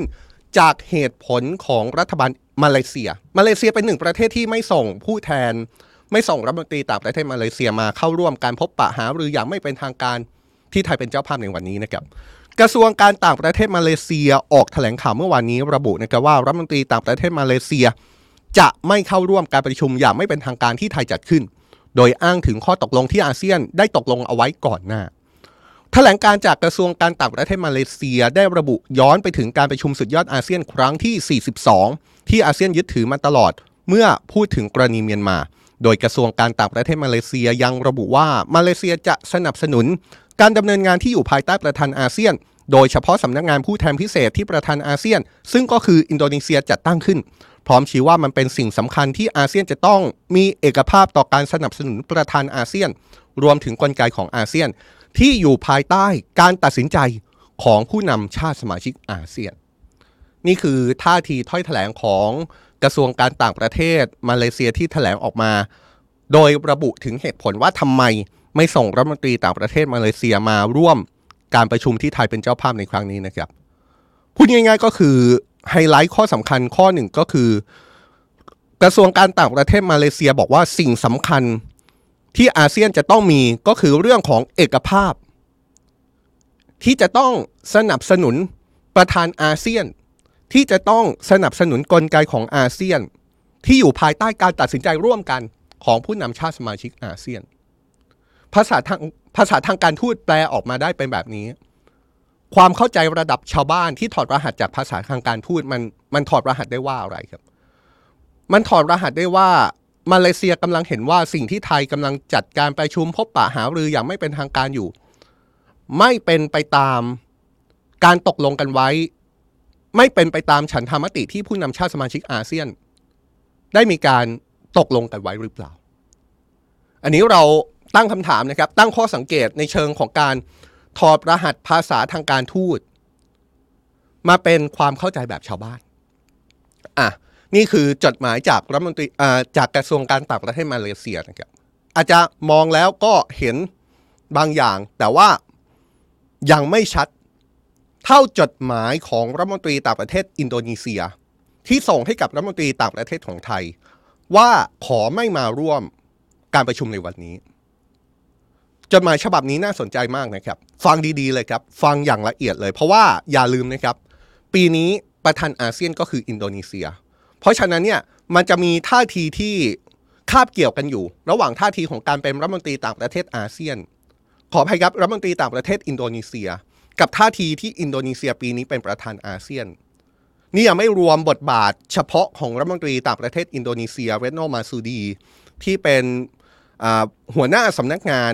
S1: จากเหตุผลของรัฐบาลมาเลเซีย มาเลเซียเป็นหนึ่งประเทศที่ไม่ส่งผู้แทน ไม่ส่งรัฐมนตรีต่างประเทศมาเลเซียมาเข้าร่วมการพบปะหารืออย่างไม่เป็นทางการที่ไทยเป็นเจ้าภาพในวันนี้นะครับกระทรวงการต่างประเทศมาเลเซียออกแถลงข่าวเมื่อวานนี้ระบุนะครับว่ารัฐมนตรีต่างประเทศมาเลเซีย จะไม่เข้าร่วมการประชุมอย่างไม่เป็นทางการที่ไทยจัดขึ้น โดยอ้างถึงข้อตกลงที่อาเซียนได้ตกลงเอาไว้ก่อนหน้า แถลงการจากกระทรวงการต่างประเทศมาเลเซียได้ระบุย้อนไปถึงการประชุมสุดยอดอาเซียนครั้งที่ 42 ที่อาเซียนยึดถือมาตลอด เมื่อพูดถึงกรณีเมียนมา โดยกระทรวงการต่างประเทศมาเลเซียยังระบุว่ามาเลเซียจะสนับสนุน การดำเนินงานที่อยู่ภายใต้ประธานอาเซียน โดยเฉพาะสำนักงานผู้แทนพิเศษที่ประธานอาเซียน ซึ่งก็คืออินโดนีเซียจัดตั้งขึ้น พร้อมชี้ว่ามันเป็นสิ่งสำคัญที่อาเซียนจะต้องมีเอกภาพต่อการสนับสนุนประธานอาเซียน รวมถึงกลไกของอาเซียน ที่อยู่ภายใต้การตัดสินใจของผู้นำชาติสมาชิกอาเซียน นี่คือท่าทีถ้อยแถลงของกระทรวงการต่างประเทศมาเลเซียที่แถลงออกมา โดยระบุถึงเหตุผลว่าทำไมไม่ส่งรัฐมนตรีต่างประเทศมาเลเซียมาร่วมการประชุมที่ไทยเป็นเจ้าภาพในครั้งนี้นะครับพูดง่ายๆก็คือไฮไลท์ข้อสำคัญข้อหนึ่งก็คือ กระทรวงการต่างประเทศมาเลเซียบอกว่าสิ่งสำคัญ ที่อาเซียนจะต้องมีก็คือเรื่องของเอกภาพ ที่จะต้องสนับสนุนประธานอาเซียน ที่จะต้องสนับสนุนกลไกของอาเซียน ที่อยู่ภายใต้การตัดสินใจร่วมกันของผู้นำชาติสมาชิกอาเซียน ภาษาทางภาษาทางการทูตแปลออกมาได้เป็นแบบนี้ ความเข้าใจระดับชาวบ้านที่ถอดรหัสจากภาษาทางการทูตมันมันถอดรหัสได้ว่าอะไรครับ มันถอดรหัสได้ว่า มาเลเซียกำลังเห็นว่าสิ่งที่ไทยกำลังจัดการประชุมพบปะหารืออย่างไม่เป็นทางการอยู่ ไม่เป็นไปตามการตกลงกันไว้ ไม่เป็นไปตามฉันทามติที่ผู้นำชาติสมาชิกอาเซียน ได้มีการตกลงกันไว้หรือเปล่า อันนี้เราตั้งคำถามนะครับ ตั้งข้อสังเกตในเชิงของการถอดรหัสภาษาทางการทูตมาเป็นความเข้าใจแบบชาวบ้านอะ นี่คือจดหมายจากรัฐมนตรีจากกระทรวงการต่างประเทศมาเลเซียนะครับอาจจะมองแล้วก็เห็นบางอย่าง แต่ว่ายังไม่ชัดเท่าจดหมายของรัฐมนตรีต่างประเทศอินโดนีเซีย ที่ส่งให้กับรัฐมนตรีต่างประเทศของไทย ว่าขอไม่มาร่วมการประชุมในวันนี้ จดหมายฉบับนี้น่าสนใจมากนะครับ ฟังดีๆเลยครับ ฟังอย่างละเอียดเลย เพราะว่าอย่าลืมนะครับ ปีนี้ประธานอาเซียนก็คืออินโดนีเซีย เพราะฉะนั้นเนี่ยมันจะมีท่าทีที่คาบเกี่ยวกันอยู่ ระหว่างท่าทีของการเป็นรัฐมนตรีต่างประเทศอาเซียน ขออภัยครับรัฐมนตรีต่างประเทศอินโดนีเซีย กับท่าทีที่อินโดนีเซียปีนี้เป็นประธานอาเซียน นี่ยังไม่รวมบทบาทเฉพาะของรัฐมนตรีต่างประเทศอินโดนีเซียเรโนมาซูดีที่เป็นหัวหน้าสำนักงาน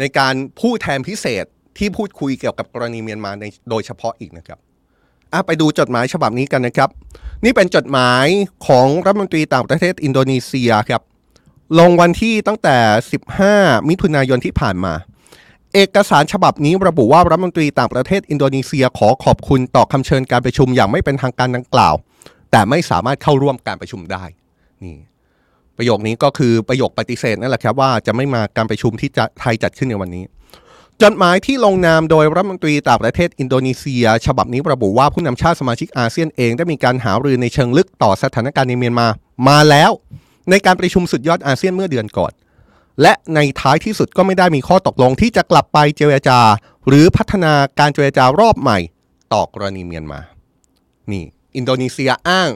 S1: ในการพูดแทนพิเศษที่พูดคุยเกี่ยวกับกรณีเมียนมาในโดยเฉพาะอีกนะครับ ไปดูจดหมายฉบับนี้กันนะครับ นี่เป็นจดหมายของรัฐมนตรีต่างประเทศอินโดนีเซียครับ ลงวันที่ตั้งแต่ 15 มิถุนายนที่ผ่านมา เอกสารฉบับนี้ระบุว่ารัฐมนตรีต่างประเทศอินโดนีเซียขอขอบคุณต่อคำเชิญการประชุมอย่างไม่เป็นทางการดังกล่าว แต่ไม่สามารถเข้าร่วมการประชุมได้นี่ประโยคนี้ก็คือประโยคปฏิเสธนั่นแหละครับว่าจะไม่มาการประชุมที่จะไทยจัดขึ้นในวันนี้ จดหมายที่ลงนามโดยรัฐมนตรีต่างประเทศอินโดนีเซีย ฉบับนี้ระบุว่าผู้นำชาติสมาชิกอาเซียนเองได้มีการหารือในเชิงลึกต่อสถานการณ์ในเมียนมามาแล้ว ในการประชุมสุดยอดอาเซียนเมื่อเดือนก่อน และในท้ายที่สุดก็ไม่ได้มีข้อตกลงที่จะกลับไปเจรจา หรือพัฒนาการเจรจารอบใหม่ ต่อกรณีเมียนมา นี่ อินโดนีเซียอ้าง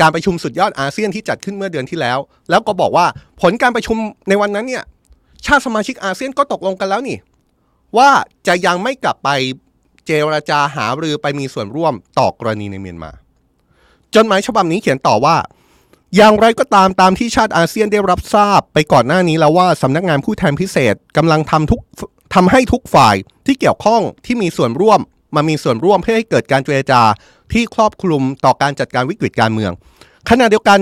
S1: การประชุมสุดยอดอาเซียนที่จัดขึ้นเมื่อเดือนที่แล้ว แล้วก็บอกว่าผลการประชุมในวันนั้นเนี่ยชาติสมาชิกอาเซียนก็ตกลงกันแล้วนี่ ว่าจะยังไม่กลับไปเจรจาหารือไปมีส่วนร่วมต่อกรณีในเมียนมา จดหมายฉบับนี้เขียนต่อว่า อย่างไรก็ตามตามที่ชาติอาเซียนได้รับทราบไปก่อนหน้านี้แล้วว่าสำนักงานผู้แทนพิเศษกำลังทำทุกทำให้ทุกฝ่ายที่เกี่ยวข้องที่มีส่วนร่วมมามีส่วนร่วมเพื่อให้เกิดการเจรจาที่ครอบคลุมต่อการจัดการวิกฤตการเมือง ขณะเดียวกัน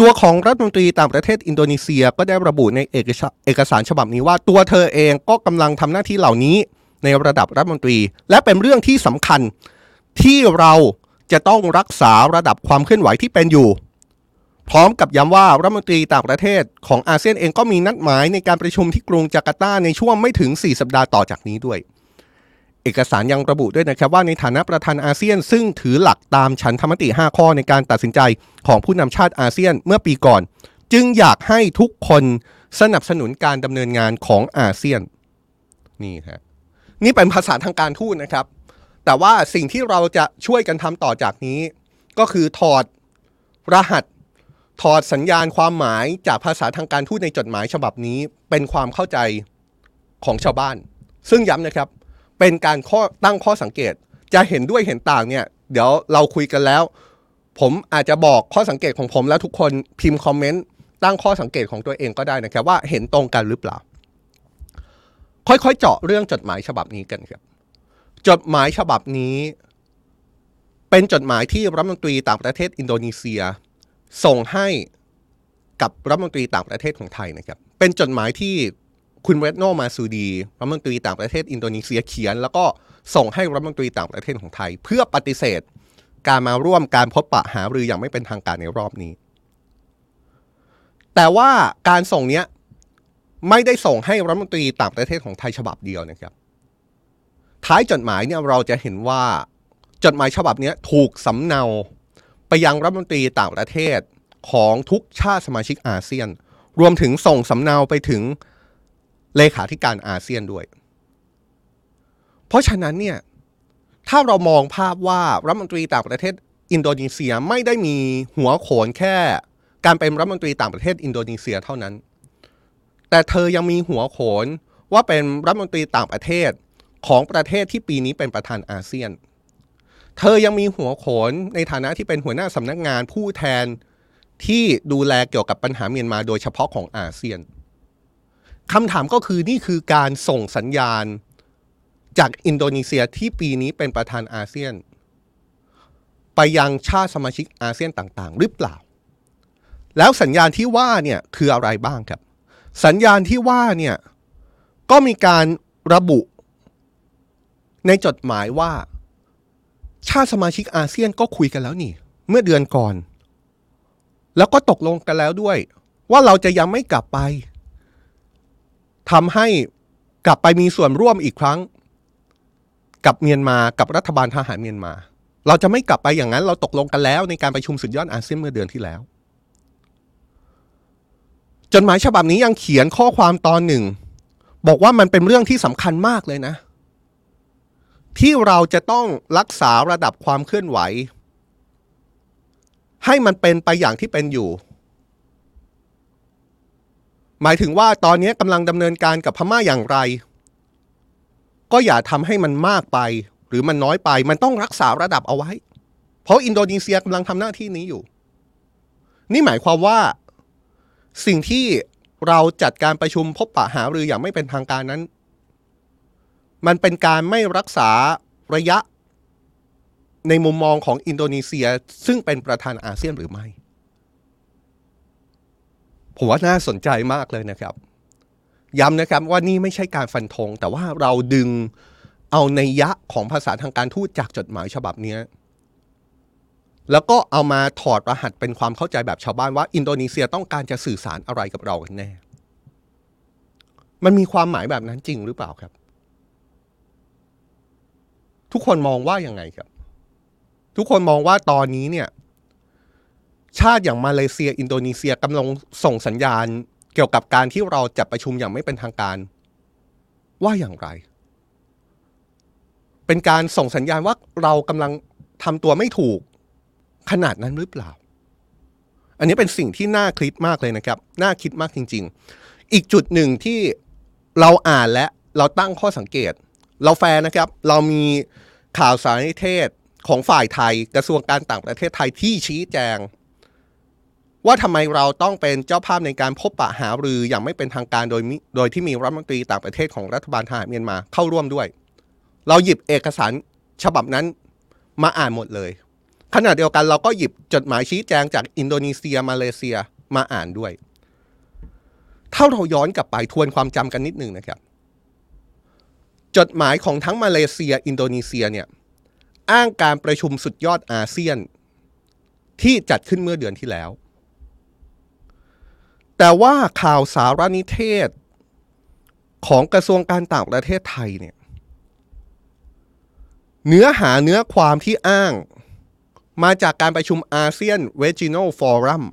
S1: ตัวของรัฐมนตรีต่างประเทศอินโดนีเซียก็ได้ระบุในเอกสารเอกสารฉบับนี้ว่าตัวเธอเองก็กำลังทำหน้าที่เหล่านี้ในระดับรัฐมนตรี และเป็นเรื่องที่สำคัญที่เราจะต้องรักษาระดับความเคลื่อนไหวที่เป็นอยู่ พร้อมกับย้ำว่ารัฐมนตรีต่างประเทศของอาเซียนเองก็มีนัดหมายในการประชุมที่กรุงจาการ์ตาในช่วงไม่ถึง 4 สัปดาห์ต่อจากนี้ด้วย เอกสารยังระบุด้วยนะครับว่าในฐานะประธานอาเซียน ซึ่งถือหลักตามฉันธรรมติ 5 ข้อในการตัดสินใจของผู้นำชาติอาเซียนเมื่อปีก่อน จึงอยากให้ทุกคนสนับสนุนการดำเนินงานของอาเซียนนี่ฮะนี่เป็นภาษาทางการทูตนะครับ แต่ว่าสิ่งที่เราจะช่วยกันทำต่อจากนี้ ก็คือถอดรหัสถอดสัญญาณความหมายจากภาษาทางการทูตในจดหมายฉบับนี้เป็นความเข้าใจของชาวบ้าน ซึ่งย้ำนะครับ เป็นการข้อตั้งข้อสังเกต จะเห็นด้วยเห็นต่างเนี่ย เดี๋ยวเราคุยกันแล้ว ผมอาจจะบอกข้อสังเกตของผมแล้วทุกคนพิมพ์คอมเมนต์ตั้งข้อสังเกตของตัวเองก็ได้นะครับ ว่าเห็นตรงกันหรือเปล่า ค่อยๆ เจาะเรื่องจดหมายฉบับนี้กันครับ จดหมายฉบับนี้ เป็นจดหมายที่รัฐมนตรีต่างประเทศอินโดนีเซีย ส่งให้กับรัฐมนตรีต่างประเทศของไทยนะครับ เป็นจดหมายที่ คุณเรดโนมาซูดีรัฐมนตรีต่างประเทศอินโดนีเซียเขียน แล้วก็ส่งให้รัฐมนตรีต่างประเทศของไทย เพื่อปฏิเสธ การมาร่วมการพบปะหารืออย่างไม่เป็นทางการในรอบนี้ แต่ว่าการส่งเนี้ยไม่ได้ส่งให้รัฐมนตรีต่างประเทศของไทยฉบับเดียวนะครับ ท้ายจดหมายเนี่ยเราจะเห็นว่าจดหมายฉบับนี้ถูกสำเนาไปยังรัฐมนตรีต่างประเทศของทุกชาติสมาชิกอาเซียน รวมถึงส่งสำเนาไปถึง เลขาธิการอาเซียนด้วย เพราะฉะนั้นเนี่ยถ้าเรามองภาพว่ารัฐมนตรีต่างประเทศอินโดนีเซียไม่ได้มีหัวโขนแค่ การเป็นรัฐมนตรีต่างประเทศอินโดนีเซียเท่านั้น แต่เธอยังมีหัวโขนว่าเป็นรัฐมนตรีต่างประเทศของประเทศที่ปีนี้เป็นประธานอาเซียน เธอยังมีหัวโขนในฐานะที่เป็นหัวหน้าสำนักงานผู้แทนที่ดูแลเกี่ยวกับปัญหาเมียนมาโดยเฉพาะของอาเซียน คำถามก็คือนี่คือการส่งสัญญาณจากอินโดนีเซียที่ปีนี้เป็นประธานอาเซียน ไปยังชาติสมาชิกอาเซียนต่างๆ หรือเปล่า แล้วสัญญาณที่ว่าเนี่ยคืออะไรบ้างครับ สัญญาณที่ว่าเนี่ยก็มีการระบุในจดหมายว่า ชาติสมาชิกอาเซียนก็คุยกันแล้วนี่ เมื่อเดือนก่อน แล้วก็ตกลงกันแล้วด้วย ว่าเราจะยังไม่กลับไป ทำให้กลับไปมีส่วนร่วมอีกครั้ง กับเมียนมากับรัฐบาลทหารเมียนมา เราจะไม่กลับไปอย่างนั้นเราตกลงกันแล้ว ในการประชุมสุดยอดอาเซียนเมื่อเดือนที่แล้ว จดหมายฉบับนี้ยังเขียนข้อความตอนหนึ่ง บอกว่ามันเป็นเรื่องที่สำคัญมากเลยนะ ที่เราจะต้องรักษาระดับความเคลื่อนไหว ให้มันเป็นไปอย่างที่เป็นอยู่ หมายถึงว่าตอนนี้กำลังดำเนินการกับพม่าอย่างไร ก็อย่าทำให้มันมากไป หรือมันน้อยไป มันต้องรักษาระดับเอาไว้ เพราะอินโดนีเซียกำลังทำหน้าที่นี้อยู่ นี่หมายความว่าสิ่งที่เราจัดการประชุมพบปะหารืออย่างไม่เป็นทางการนั้น มันเป็นการไม่รักษาระยะในมุมมองของอินโดนีเซียซึ่งเป็นประธานอาเซียนหรือไม่ ผมว่าน่าสนใจมากเลยนะครับ ย้ำนะครับว่านี่ไม่ใช่การฟันธงแต่ว่าเราดึงเอาในยะของภาษาทางการทูตจากจดหมายฉบับนี้แล้วก็เอามาถอดรหัสเป็นความเข้าใจแบบชาวบ้านว่า อินโดนีเซียต้องการจะสื่อสารอะไรกับเรากันแน่ มันมีความหมายแบบนั้นจริงหรือเปล่าครับ ทุกคนมองว่ายังไงครับ ทุกคนมองว่าตอนนี้เนี่ย ชาติอย่างมาเลเซีย อินโดนีเซียกำลังส่งสัญญาณเกี่ยวกับการที่เราจัดประชุมอย่างไม่เป็นทางการ ว่าอย่างไร เป็นการส่งสัญญาณว่าเรากำลังทำตัวไม่ถูกขนาดนั้นหรือเปล่า อันนี้เป็นสิ่งที่น่าคิดมากเลยนะครับ น่าคิดมากจริง ๆ อีกจุดหนึ่งที่เราอ่านและเราตั้งข้อสังเกต เราแฟร์นะครับ เรามีข่าวสารนิเทศของฝ่ายไทย กระทรวงการต่างประเทศไทยที่ชี้แจง ว่าทำไมเราต้องเป็นเจ้าภาพในการพบปะหารืออย่างไม่เป็นทางการโดยโดยที่มีรัฐมนตรีต่างประเทศของรัฐบาลทหารเมียนมาเข้าร่วมด้วย เราหยิบเอกสารฉบับนั้นมาอ่านหมดเลย ขณะเดียวกันเราก็หยิบจดหมายชี้แจงจากอินโดนีเซียมาเลเซียมาอ่านด้วย ถ้าเราย้อนกลับไปทวนความจำกันนิดหนึ่งนะครับ จดหมายของทั้งมาเลเซีย อินโดนีเซียเนี่ยอ้างการประชุมสุดยอดอาเซียนที่จัดขึ้นเมื่อเดือนที่แล้ว แต่ว่าข่าวสารนิเทศของกระทรวงการต่างประเทศไทยเนี่ย เนื้อหาเนื้อความที่อ้าง มาจากการประชุมอาเซียนเวจิโนฟอรัม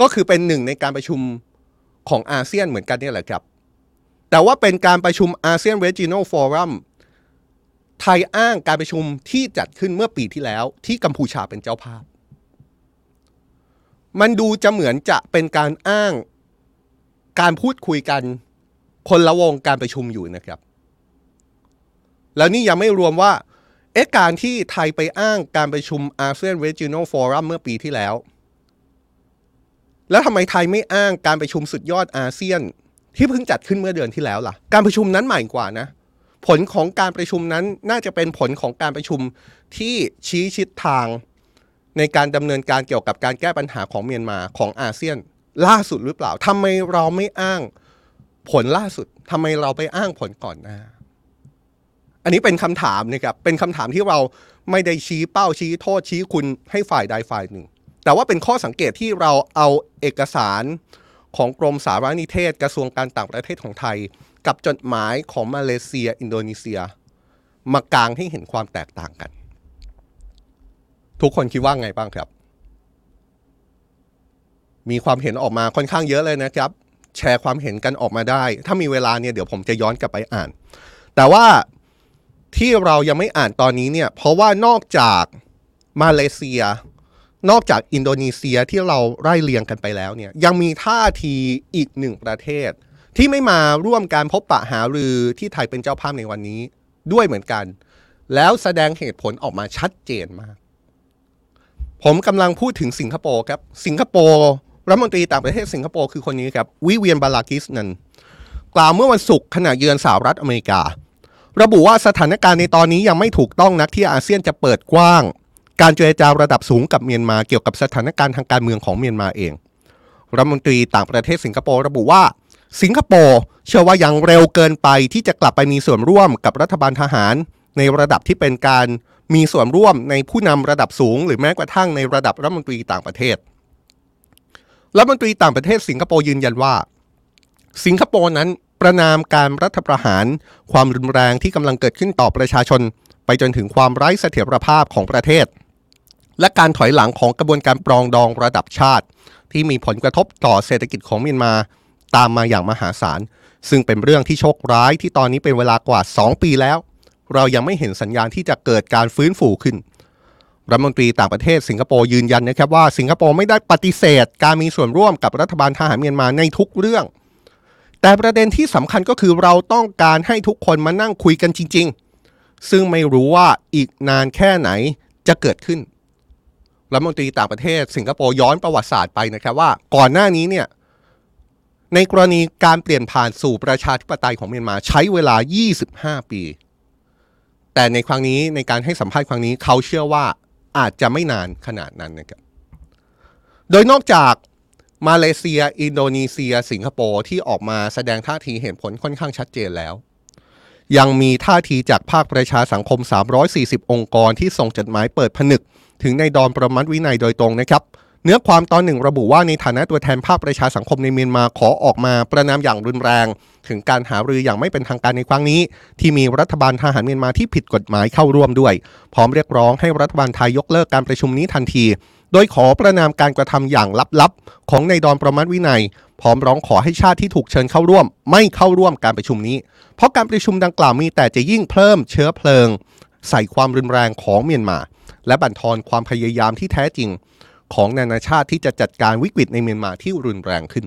S1: ก็คือเป็นหนึ่งในการประชุมของอาเซียนเหมือนกันนี่แหละครับ แต่ว่าเป็นการประชุมอาเซียนเวจิโนฟอรัมไทยอ้างการประชุมที่จัดขึ้นเมื่อปีที่แล้วที่กัมพูชาเป็นเจ้าภาพ มันดูจะเหมือนจะเป็นการอ้างการพูดคุยกันคนละวงการประชุมอยู่นะครับ แล้วนี่ยังไม่รวมว่าเอ๊ะการที่ไทยไปอ้างการประชุมอาเซียนเวจิโนฟอรัมเมื่อปีที่แล้ว แล้วทำไมไทยไม่อ้างการประชุมสุดยอดอาเซียน ที่เพิ่งจัดขึ้นเมื่อเดือนที่แล้วล่ะ การประชุมนั้นใหม่กว่านะ ผลของการประชุมนั้นน่าจะเป็นผลของการประชุมที่ชี้ชิดทาง ในการดำเนินการเกี่ยวกับการแก้ปัญหาของเมียนมาของอาเซียน ล่าสุดหรือเปล่าทำไมเราไม่อ้างผลล่าสุดทำไมเราไปอ้างผลก่อนหน้า อันนี้เป็นคำถามนะครับเป็นคำถามที่เราไม่ได้ชี้เป้าชี้โทษชี้คุณให้ฝ่ายใดฝ่ายหนึ่ง แต่ว่าเป็นข้อสังเกตที่เราเอาเอกสารของกรมสารนิเทศ กระทรวงการต่างประเทศของไทย กับจดหมายของมาเลเซีย อินโดนีเซีย มากางให้เห็นความแตกต่างกัน ทุกคนคิดว่าไงบ้างครับ มีความเห็นออกมาค่อนข้างเยอะเลยนะครับ แชร์ความเห็นกันออกมาได้ ถ้ามีเวลาเนี่ยเดี๋ยวผมจะย้อนกลับไปอ่าน แต่ว่าที่เรายังไม่อ่านตอนนี้เนี่ย เพราะว่านอกจากมาเลเซีย นอกจากอินโดนีเซียที่เราไล่เรียงกันไปแล้วเนี่ย ยังมีท่าทีอีกหนึ่งประเทศ ที่ไม่มาร่วมการพบปะหารือที่ไทยเป็นเจ้าภาพในวันนี้ด้วยเหมือนกัน แล้วแสดงเหตุผลออกมาชัดเจนมาก ผมกำลังพูดถึงสิงคโปร์ครับ สิงคโปร์รัฐมนตรีต่างประเทศสิงคโปร์คือคนนี้ครับ วิเวียนบาลากิสนันกล่าวเมื่อวันศุกร์ขณะเยือนสหรัฐอเมริกา ระบุว่าสถานการณ์ในตอนนี้ยังไม่ถูกต้องนักที่อาเซียนจะเปิดกว้าง การเจรจาระดับสูงกับเมียนมาเกี่ยวกับสถานการณ์ทางการเมืองของเมียนมาเองรัฐมนตรีต่างประเทศสิงคโปร์ระบุว่า สิงคโปร์เชื่อว่ายังเร็วเกินไปที่จะกลับไปมีส่วนร่วมกับรัฐบาลทหาร ในระดับที่เป็นการ มีส่วนร่วมในผู้นำระดับสูง หรือแม้กระทั่งในระดับรัฐมนตรีต่างประเทศรัฐมนตรีต่างประเทศสิงคโปร์ยืนยันว่า สิงคโปร์นั้นประนามการรัฐประหาร ความรุนแรงที่กำลังเกิดขึ้นต่อประชาชน ไปจนถึงความไร้เสถียรภาพของประเทศ และการถอยหลังของกระบวนการปรองดองระดับชาติ ที่มีผลกระทบต่อเศรษฐกิจของเมียนมาตามมาอย่างมหาศาลซึ่งเป็นเรื่องที่โชคร้ายที่ตอนนี้เป็นเวลากว่า 2 ปีแล้ว เรายังไม่เห็นสัญญาณที่จะเกิดการฟื้นฟูขึ้น รัฐมนตรีต่างประเทศสิงคโปร์ยืนยันนะครับว่าสิงคโปร์ไม่ได้ปฏิเสธ การมีส่วนร่วมกับรัฐบาลทหารเมียนมาในทุกเรื่อง แต่ประเด็นที่สำคัญก็คือเราต้องการให้ทุกคนมานั่งคุยกันจริง ๆ ซึ่งไม่รู้ว่าอีกนานแค่ไหนจะเกิดขึ้นรัฐมนตรีต่างประเทศ สิงคโปร์ย้อนประวัติศาสตร์ไปนะครับว่าก่อนหน้านี้เนี่ยในกรณีการเปลี่ยนผ่านสู่ประชาธิปไตยของเมียนมาใช้เวลา 25 ปี แต่ในครั้งนี้ในการให้สัมภาษณ์ครั้งนี้เขาเชื่อว่าอาจจะไม่นานขนาดนั้นนะครับ โดยนอกจากมาเลเซีย อินโดนีเซีย สิงคโปร์ที่ออกมาแสดงท่าทีเห็นผลค่อนข้างชัดเจนแล้ว ยังมีท่าทีจากภาคประชาสังคม 340 องค์กรที่ส่งจดหมายเปิดผนึก ถึงในดอนประมัดวินัยโดยตรงนะครับ เนื้อความตอนหนึ่งระบุว่าในฐานะตัวแทนภาคประชาสังคมในเมียนมาขอออกมาประนามอย่างรุนแรง ถึงการหารืออย่างไม่เป็นทางการในครั้งนี้ ที่มีรัฐบาลทหารเมียนมาที่ผิดกฎหมายเข้าร่วมด้วย พร้อมเรียกร้องให้รัฐบาลไทยยกเลิกการประชุมนี้ทันที โดยขอประนามการกระทำอย่างลับๆ ของในดอนประมัดวินัย พร้อมร้องขอให้ชาติที่ถูกเชิญเข้าร่วม ไม่เข้าร่วมการประชุมนี้ เพราะการประชุมดังกล่าวมีแต่จะยิ่งเพิ่มเชื้อเพลิง ใส่ความรุนแรงของเมียนมา และบั่นทอนความพยายามที่แท้จริง ของนานาชาติที่จะจัดการวิกฤตในเมียนมาที่รุนแรงขึ้น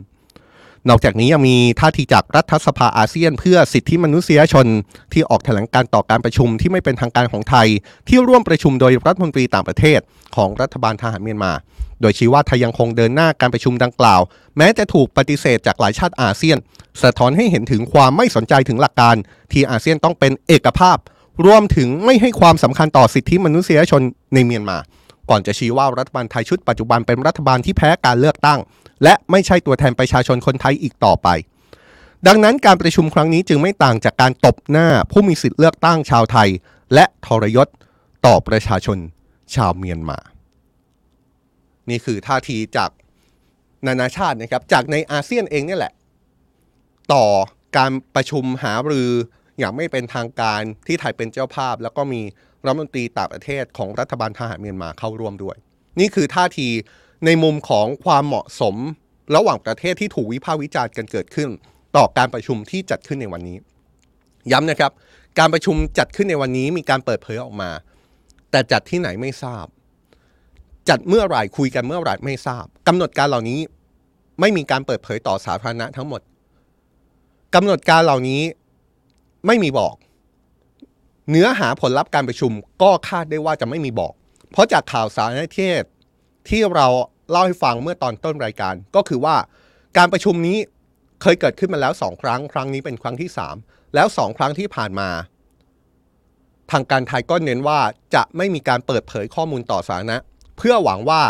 S1: นอกจากนี้ยังมีท่าทีจากรัฐสภาอาเซียน เพื่อสิทธิมนุษยชนที่ออกแถลงการต่อการประชุมที่ไม่เป็นทางการของไทย ที่ร่วมประชุมโดยรัฐมนตรีต่างประเทศของรัฐบาลทหารเมียนมา โดยชี้ว่าไทยยังคงเดินหน้าการประชุมดังกล่าว แม้จะถูกปฏิเสธจากหลายชาติอาเซียน สะท้อนให้เห็นถึงความไม่สนใจถึงหลักการ ที่อาเซียนต้องเป็นเอกภาพรวมถึงไม่ให้ความสำคัญต่อสิทธิมนุษยชนในเมียนมา ก่อนจะชี้ว่ารัฐบาลไทยชุดปัจจุบันเป็นรัฐบาลที่แพ้การเลือกตั้ง และไม่ใช่ตัวแทนประชาชนคนไทยอีกต่อไป ดังนั้นการประชุมครั้งนี้จึงไม่ต่างจากการตบหน้าผู้มีสิทธิ์เลือกตั้งชาวไทย และทรยศต่อประชาชนชาวเมียนมา นี่คือท่าทีจากนานาชาตินะครับ จากในอาเซียนเองเนี่แหละ ต่อการประชุมหารืออย่างไม่เป็นทางการที่ไทยเป็นเจ้าภาพ แล้วก็มี รัฐมนตรีต่างประเทศของรัฐบาลทหารเมียนมาเข้าร่วมด้วย นี่คือท่าทีในมุมของความเหมาะสม ระหว่างประเทศที่ถูกวิพากษ์วิจารณ์กันเกิดขึ้น ต่อการประชุมที่จัดขึ้นในวันนี้ ย้ำนะครับ การประชุมจัดขึ้นในวันนี้มีการเปิดเผยออกมา แต่จัดที่ไหนไม่ทราบ จัดเมื่อไหร่คุยกันเมื่อไหร่ไม่ทราบกำหนดการเหล่านี้ไม่มีการเปิดเผยต่อสาธารณะทั้งหมดกำหนดการเหล่านี้ไม่มีบอก เนื้อหาผลลัพธ์การประชุมก็คาดได้ว่าจะไม่มีบอก เพราะจากข่าวสารในเทศที่เราเล่าให้ฟังเมื่อตอนต้นรายการ ก็คือว่าการประชุมนี้เคยเกิดขึ้นมาแล้วสองครั้ง ครั้งนี้เป็นครั้งที่สามแล้วสองครั้งที่ผ่านมา ทางการไทยก็เน้นว่าจะไม่มีการเปิดเผยข้อมูลต่อสาธารณะเพื่อหวังว่า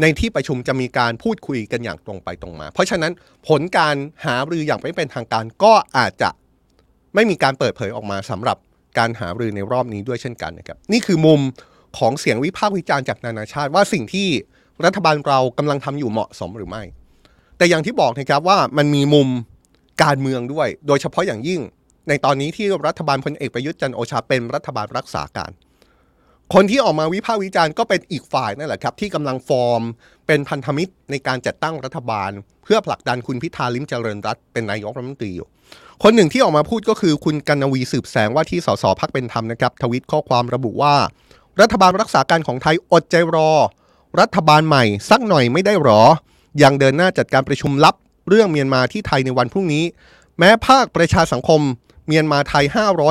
S1: ในที่ประชุมจะมีการพูดคุยกันอย่างตรงไปตรงมา เพราะฉะนั้นผลการหารืออย่างไม่เป็นทางการก็อาจจะไม่มีการเปิดเผยออกมาสำหรับ การหารือในรอบนี้ด้วยเช่นกันนะครับนี่คือมุมของเสียงวิพากษ์วิจารณ์จากนานาชาติ ว่าสิ่งที่รัฐบาลเรากำลังทำอยู่เหมาะสมหรือไม่ แต่อย่างที่บอกนะครับว่ามันมีมุมการเมืองด้วย โดยเฉพาะอย่างยิ่ง ในตอนนี้ที่รัฐบาลพลเอกประยุทธ์จันโอชาเป็นรัฐบาลรักษาการ คนที่ออกมาวิพากษ์วิจารณ์ก็เป็นอีกฝ่ายนั่นแหละครับที่กำลังฟอร์ม เป็นพันธมิตรในการจัดตั้งรัฐบาล เพื่อผลักดันคุณพิธาลิมเจริญรัตเป็นนายกรัฐมนตรีอยู่ คนหนึ่งที่ออกมาพูดก็คือคุณกันนวีสืบแสงว่าที่สสพักเป็นธรรมนะครับทวิตข้อความระบุว่า รัฐบาลรักษาการของไทยอดใจรอ รัฐบาลใหม่ สักหน่อยไม่ได้หรอ ยังเดินหน้าจัดการประชุมลับเรื่องเมียนมาที่ไทยในวันพรุ่งนี้ แม้ภาคประชาสังคม เมียนมาไทย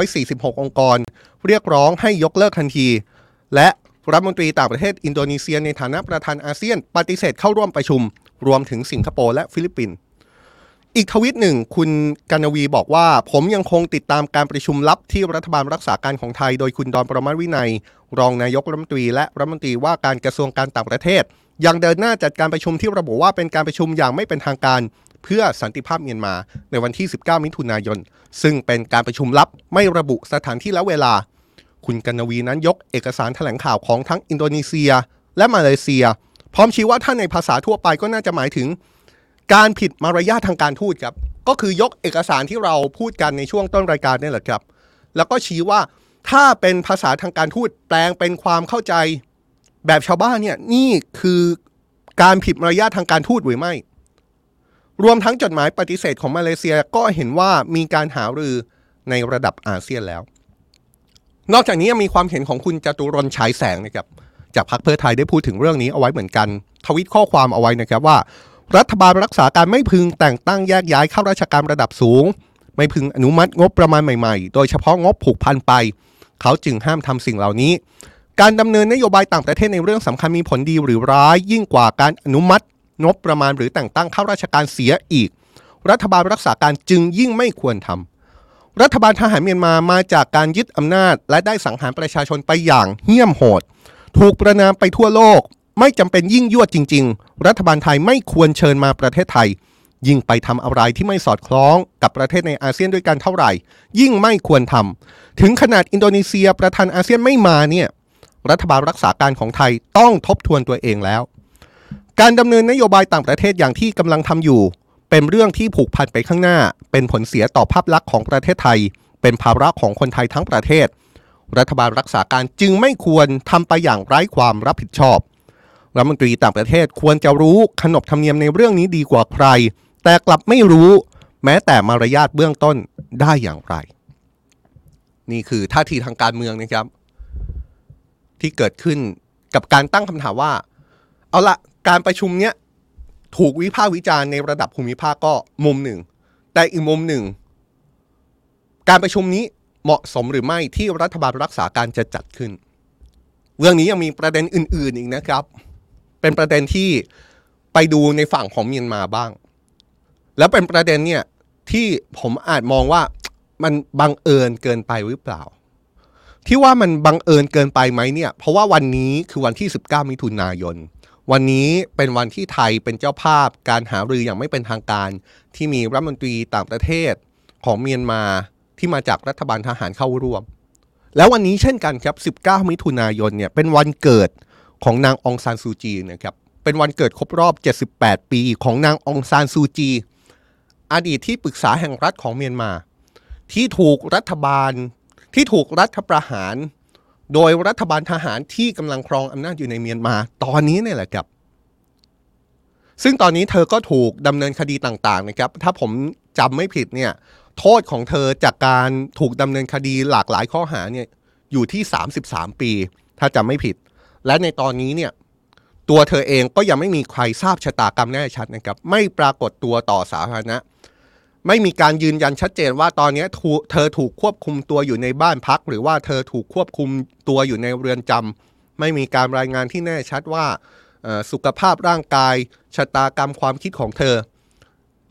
S1: 546 องค์กร เรียกร้องให้ยกเลิกทันที และ รัฐมนตรีต่างประเทศอินโดนีเซียในฐานะประธานอาเซียน ปฏิเสธเข้าร่วมประชุม รวมถึงสิงคโปร์และฟิลิปปินส์อีกทวิตหนึ่ง คุณกัณวีร์บอกว่า ผมยังคงติดตามการประชุมลับที่รัฐบาลรักษาการของไทย โดยคุณดอนปรมัตถ์วินัย รองนายกรัฐมนตรีและรัฐมนตรีว่าการกระทรวงการต่างประเทศ ยังเดินหน้าจัดการประชุมที่ระบุว่าเป็นการประชุมอย่างไม่เป็นทางการ เพื่อสันติภาพเมียนมาในวันที่ 19 มิถุนายน ซึ่งเป็นการประชุมลับไม่ระบุสถานที่และเวลา คุณกนวีนั้นยกเอกสารแถลงข่าวของทั้งอินโดนีเซีย และมาเลเซีย พร้อมชี้ว่าถ้าในภาษาทั่วไปก็น่าจะหมายถึง การผิดมารยาททางการทูตครับก็คือยกเอกสารที่เราพูดกันในช่วงต้นรายการนี่แหละครับ แล้วก็ชี้ว่าถ้าเป็นภาษาทางการทูตแปลงเป็นความเข้าใจแบบชาวบ้านเนี่ยนี่คือการผิดมารยาททางการทูตหรือไม่ รวมทั้งจดหมายปฏิเสธของมาเลเซียก็เห็นว่ามีการหารือในระดับอาเซียนแล้ว นอกจากนี้ยังมีความเห็นของคุณจตุรนฉายแสงนะครับจากพรรคเพื่อไทยได้พูดถึงเรื่องนี้เอาไว้เหมือนกัน ทวิตข้อความเอาไว้นะครับว่า รัฐบาลรักษาการไม่พึงแต่งตั้งแยกย้ายข้าราชการระดับสูง ไม่พึงอนุมัติงบประมาณใหม่ๆ โดยเฉพาะงบผูกพันไป เขาจึงห้ามทำสิ่งเหล่านี้ การดำเนินนโยบายต่างประเทศในเรื่องสำคัญมีผลดีหรือร้าย ยิ่งกว่าการอนุมัติงบประมาณหรือแต่งตั้งข้าราชการเสียอีก รัฐบาลรักษาการจึงยิ่งไม่ควรทำ รัฐบาลทหารเมียนมามาจากการยึดอำนาจ และได้สังหารประชาชนไปอย่างเหี้ยมโหด ถูกประนามไปทั่วโลก ไม่จำเป็นยิ่งยวดจริง ๆ รัฐบาลไทยไม่ควรเชิญมาประเทศไทย ยิ่งไปทำอะไรที่ไม่สอดคล้องกับประเทศในอาเซียนด้วยกันเท่าไหร่ ยิ่งไม่ควรทำถึงขนาดอินโดนีเซียประธานอาเซียนไม่มาเนี่ยรัฐบาลรักษาการของไทยต้องทบทวนตัวเองแล้ว การดำเนินนโยบายต่างประเทศอย่างที่กำลังทำอยู่ เป็นเรื่องที่ผูกพันไปข้างหน้า เป็นผลเสียต่อภาพลักษณ์ของประเทศไทย เป็นภาระของคนไทยทั้งประเทศ รัฐบาลรักษาการจึงไม่ควรทำไปอย่างไร้ความรับผิดชอบรัฐมนตรีต่างประเทศควรจะรู้ขนบธรรมเนียมในเรื่องนี้ดีกว่าใคร แต่กลับไม่รู้ แม้แต่มารยาทเบื้องต้นได้อย่างไร นี่คือท่าทีทางการเมืองนะครับ ที่เกิดขึ้นกับการตั้งคำถามว่า เอาละการประชุมเนี้ย ถูกวิพากษ์วิจารณ์ในระดับภูมิภาคก็มุมหนึ่ง แต่อีกมุมหนึ่ง การประชุมนี้เหมาะสมหรือไม่ที่รัฐบาลรักษาการจะจัดขึ้น เรื่องนี้ยังมีประเด็นอื่น ๆอีกนะครับ เป็นประเด็นที่ไปดูในฝั่งของเมียนมาบ้าง แล้วเป็นประเด็นเนี่ยที่ผมอาจมองว่ามันบังเอิญเกินไปหรือเปล่า ที่ว่ามันบังเอิญเกินไปไหมเนี่ย เพราะว่าวันนี้คือวันที่ 19 มิถุนายน วันนี้เป็นวันที่ไทยเป็นเจ้าภาพการหารืออย่างไม่เป็นทางการ ที่มีรัฐมนตรีต่างประเทศของเมียนมาที่มาจากรัฐบาลทหารเข้าร่วม แล้ววันนี้เช่นกันครับ 19 มิถุนายนเนี่ยเป็นวันเกิดของนางองซานซูจีนะครับเป็นวันเกิดครบรอบ 78 ปีของนางองซานซูจี อดีตที่ปรึกษาแห่งรัฐของเมียนมา ที่ถูกรัฐบาลที่ถูกรัฐประหาร โดยรัฐบาลทหารที่กำลังครองอำนาจอยู่ในเมียนมา ตอนนี้เนี่ยแหละครับ ซึ่งตอนนี้เธอก็ถูกดำเนินคดีต่างๆนะครับ ถ้าผมจำไม่ผิดเนี่ย โทษของเธอจากการถูกดำเนินคดีหลากหลายข้อหาเนี่ยอยู่ที่ 33 ปี ถ้าจำไม่ผิด และในตอนนี้เนี่ยตัวเธอเองก็ยังไม่มีใครทราบชะตากรรมแน่ชัดนะครับ ไม่ปรากฏตัวต่อสาธารณะ ไม่มีการยืนยันชัดเจนว่าตอนนี้เธอถูกควบคุมตัวอยู่ในบ้านพัก หรือว่าเธอถูกควบคุมตัวอยู่ในเรือนจำไม่มีการรายงานที่แน่ชัดว่าสุขภาพร่างกายชะตากรรมความคิดของเธอ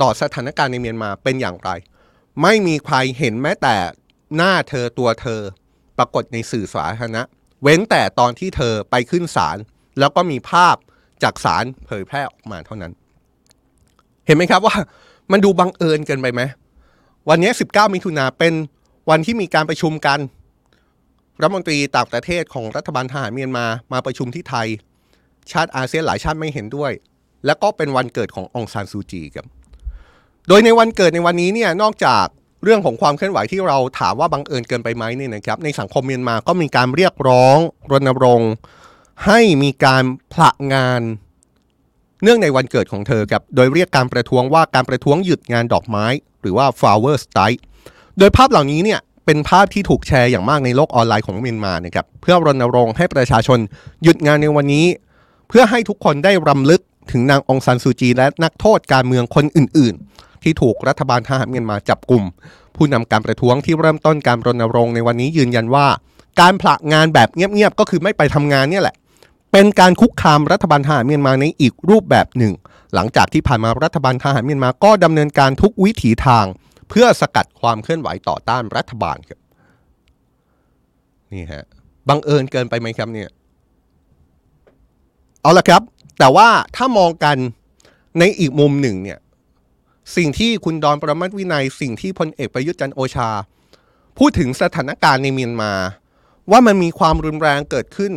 S1: ต่อสถานการณ์ในเมียนมาเป็นอย่างไร ไม่มีใครเห็นแม้แต่หน้าเธอตัวเธอ ปรากฏในสื่อสาธารณะ เว้นแต่ตอนที่เธอไปขึ้นศาลแล้วก็มีภาพจากศาลเผยแพร่ออกมาเท่านั้น เห็นไหมครับว่า มันดูบังเอิญเกินไปไหม วันนี้ 19 มิถุนาเป็นวันที่มีการประชุมกัน รัฐมนตรีต่างประเทศของรัฐบาลทหารเมียนมามาประชุมที่ไทย ชาติอาเซียนหลายชาติไม่เห็นด้วย และก็เป็นวันเกิดขององซานซูจีครับ โดยในวันเกิดในวันนี้เนี่ยนอกจากเรื่องของความเคลื่อนไหวที่เราถามว่าบังเอิญเกินไปไหมเนี่ยนะครับ ในสังคมเมียนมาก็มีการเรียกร้องรณรงค์ ให้มีการผละงาน เนื่องในวันเกิดของเธอครับ โดยเรียกการประท้วงว่าการประท้วงหยุดงานดอกไม้ หรือว่า flower strike โดยภาพเหล่านี้เนี่ยเป็นภาพที่ถูกแชร์อย่างมากในโลกออนไลน์ของเมียนมานะครับเพื่อรณรงค์ให้ประชาชนหยุดงานในวันนี้ เพื่อให้ทุกคนได้รำลึกถึงนางองซานซูจี และนักโทษการเมืองคนอื่น ๆ ที่ถูกรัฐบาลทหารเมียนมาจับกลุ่ม ผู้นำการประท้วงที่เริ่มต้นการรณรงค์ในวันนี้ยืนยันว่า การผละงานแบบเงียบ ๆ ก็คือไม่ไปทำงานเนี่ยแหละ เป็นการคุกคามรัฐบาลทหารเมียนมาในอีกรูปแบบหนึ่ง หลังจากที่ผ่านมารัฐบาลทหารเมียนมาก็ดำเนินการทุกวิถีทาง เพื่อสกัดความเคลื่อนไหวต่อต้านรัฐบาลครับนี่ฮะบังเอิญเกินไปไหมครับเนี่ยเอาละครับ แต่ว่าถ้ามองกันในอีกมุมหนึ่งเนี่ยสิ่งที่คุณดอนประมัติวินัย สิ่งที่พลเอกประยุทธ์จันโอชา พูดถึงสถานการณ์ในเมียนมา ว่ามันมีความรุนแรงเกิดขึ้น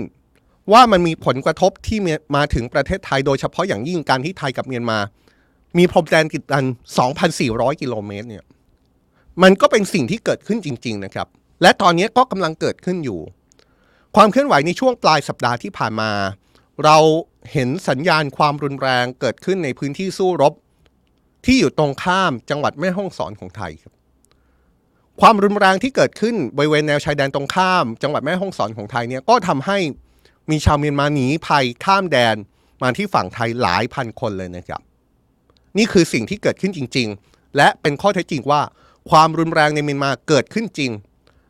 S1: ว่ามันมีผลกระทบที่มาถึงประเทศไทย โดยเฉพาะอย่างยิ่งการที่ไทยกับเมียนมา มีพรมแดนติดกัน 2,400 กิโลเมตรเนี่ย มันก็เป็นสิ่งที่เกิดขึ้นจริง ๆ นะครับ และตอนนี้ก็กำลังเกิดขึ้นอยู่ ความเคลื่อนไหวในช่วงปลายสัปดาห์ที่ผ่านมา เราเห็นสัญญาณความรุนแรงเกิดขึ้นในพื้นที่สู้รบ ที่อยู่ตรงข้ามจังหวัดแม่ฮ่องสอนของไทยครับความรุนแรงที่เกิดขึ้นบริเวณแนวชายแดนตรงข้าม จังหวัดแม่ฮ่องสอนของไทยเนี่ยก็ทำให้ มีชาวเมียนมาหนีภัยข้ามแดนมาที่ฝั่งไทยหลายพันคนเลยนะครับ นี่คือสิ่งที่เกิดขึ้นจริง ๆ และเป็นข้อเท็จจริงว่า ความรุนแรงในเมียนมาเกิดขึ้นจริง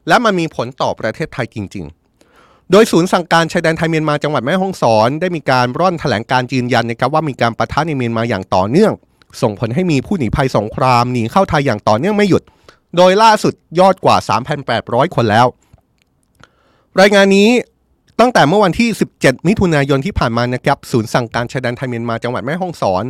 S1: และมันมีผลต่อประเทศไทยจริง ๆ โดยศูนย์สั่งการชายแดนไทยเมียนมาจังหวัดแม่ฮ่องสอน ได้มีการร่อนแถลงการยืนยันนะครับว่ามีการประทะในเมียนมาอย่างต่อเนื่อง ส่งผลให้มีผู้หนีภัยสงครามหนีเข้าไทยอย่างต่อเนื่องไม่หยุด โดยล่าสุดยอดกว่า 3,800 คนแล้ว รายงานนี้ ตั้งแต่เมื่อวันที่ 17 มิถุนายนที่ผ่านมานะครับศูนย์สั่งการชายแดนไทยเมียนมาจังหวัดแม่ฮ่องสอน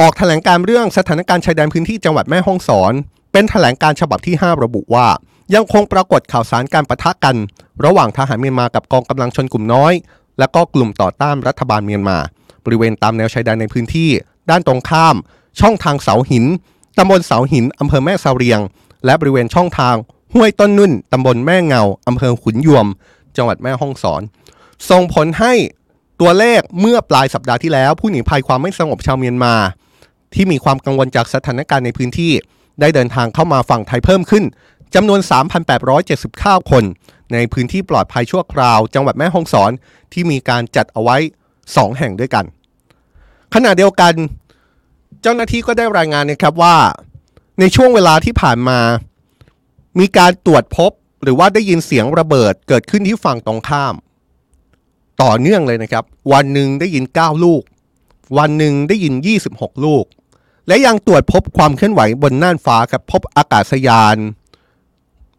S1: ออกแถลงการเรื่องสถานการณ์ชายแดนพื้นที่จังหวัดแม่ฮ่องสอน เป็นแถลงการฉบับที่ 5 ระบุว่า ยังคงปรากฏข่าวสารการประทะกัน ระหว่างทหารเมียนมากับกองกำลังชนกลุ่มน้อย และก็กลุ่มต่อต้านรัฐบาลเมียนมา บริเวณตามแนวชายแดนในพื้นที่ ด้านตรงข้าม ช่องทางเสาหินตำบลเสาหินอำเภอแม่เสาเรียง และบริเวณช่องทางห้วยต้นนุ่นตำบลแม่เงาอำเภอขุนยวม จังหวัดแม่ฮ่องสอน ส่งผลให้ตัวเลขเมื่อปลายสัปดาห์ที่แล้ว ผู้หนีภัยความไม่สงบชาวเมียนมา ที่มีความกังวลจากสถานการณ์ในพื้นที่ ได้เดินทางเข้ามาฝั่งไทยเพิ่มขึ้นจำนวน 3,879 คน ในพื้นที่ปลอดภัยชั่วคราว จังหวัดแม่ฮ่องสอนที่มีการจัดเอาไว้ 2 แห่งด้วยกัน ขณะเดียวกัน เจ้าหน้าที่ก็ได้รายงานนะครับว่า ในช่วงเวลาที่ผ่านมา มีการตรวจพบ หรือว่าได้ยินเสียงระเบิดเกิดขึ้นที่ฝั่งตรงข้าม ต่อเนื่องเลยนะครับ วันหนึ่งได้ยิน 9 ลูก วันหนึ่งได้ยิน 26 ลูก และยังตรวจพบความเคลื่อนไหวบนน่านฟ้าครับพบอากาศยาน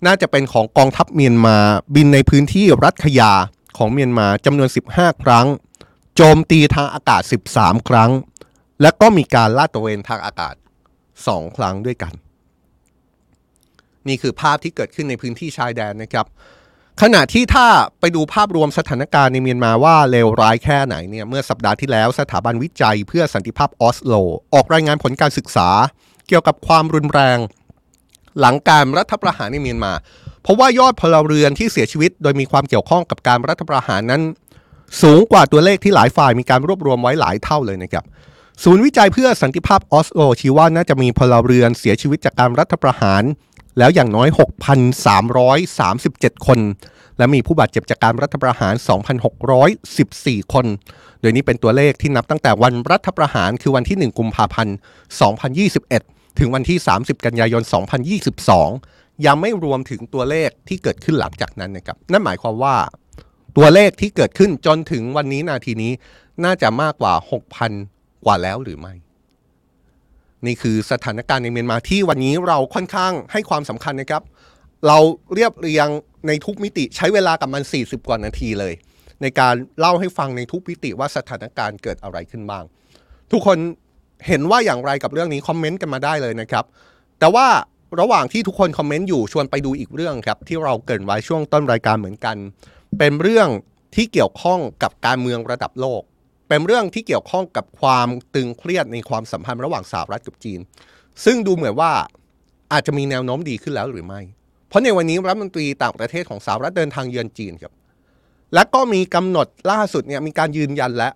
S1: น่าจะเป็นของกองทัพเมียนมาบินในพื้นที่รัฐขยาของเมียนมาจำนวน 15 ครั้ง โจมตีทางอากาศ 13 ครั้ง และก็มีการลาดตระเวนทางอากาศ 2 ครั้งด้วยกัน นี่คือภาพที่เกิดขึ้นในพื้นที่ชายแดนนะครับ ขณะที่ถ้าไปดูภาพรวมสถานการณ์ในเมียนมาว่าเลวร้ายแค่ไหนเนี่ยเมื่อสัปดาห์ที่แล้วสถาบันวิจัยเพื่อสันติภาพออสโล ออกรายงานผลการศึกษา เกี่ยวกับความรุนแรง หลังการรัฐประหารในเมียนมาเพราะว่ายอดพลเรือนที่เสียชีวิต โดยมีความเกี่ยวข้องกับการรัฐประหารนั้น สูงกว่าตัวเลขที่หลายฝ่ายมีการรวบรวมไว้หลายเท่าเลยนะครับศูนย์วิจัยเพื่อสันติภาพออสโลชี้ว่าน่าจะมีพลเรือนเสียชีวิตจากการรัฐประหาร แล้วอย่างน้อย 6,337 คน และมีผู้บาดเจ็บจากการรัฐประหาร 2,614 คน โดยนี้เป็นตัวเลขที่นับตั้งแต่วันรัฐประหารคือวันที่ 1 กุมภาพันธ์ 2021 ถึงวันที่ 30 กันยายน 2022 ยังไม่รวมถึงตัวเลขที่เกิดขึ้นหลังจากนั้นนะครับ นั่นหมายความว่า ตัวเลขที่เกิดขึ้นจนถึงวันนี้นาทีนี้น่าจะมากกว่า 6,000 กว่าแล้วหรือไม่ นี่คือสถานการณ์ในเมียนมาที่วันนี้เราค่อนข้างให้ความสำคัญนะครับ เราเรียบเรียงในทุกมิติใช้เวลากับมัน 40 กว่านาทีเลย ในการเล่าให้ฟังในทุกมิติว่าสถานการณ์เกิดอะไรขึ้นบ้าง ทุกคนเห็นว่าอย่างไรกับเรื่องนี้คอมเมนต์กันมาได้เลยนะครับ แต่ว่าระหว่างที่ทุกคนคอมเมนต์อยู่ชวนไปดูอีกเรื่องครับ ที่เราเกินไว้ช่วงต้นรายการเหมือนกัน เป็นเรื่องที่เกี่ยวข้องกับการเมืองระดับโลก เป็นเรื่องที่เกี่ยวข้องกับความตึงเครียดในความสัมพันธ์ระหว่างสหรัฐกับจีน ซึ่งดูเหมือนว่าอาจจะมีแนวโน้มดีขึ้นแล้วหรือไม่ เพราะในวันนี้รัฐมนตรีต่างประเทศของสหรัฐเดินทางเยือนจีนครับ และก็มีกำหนดล่าสุดเนี่ยมีการยืนยันแล้ว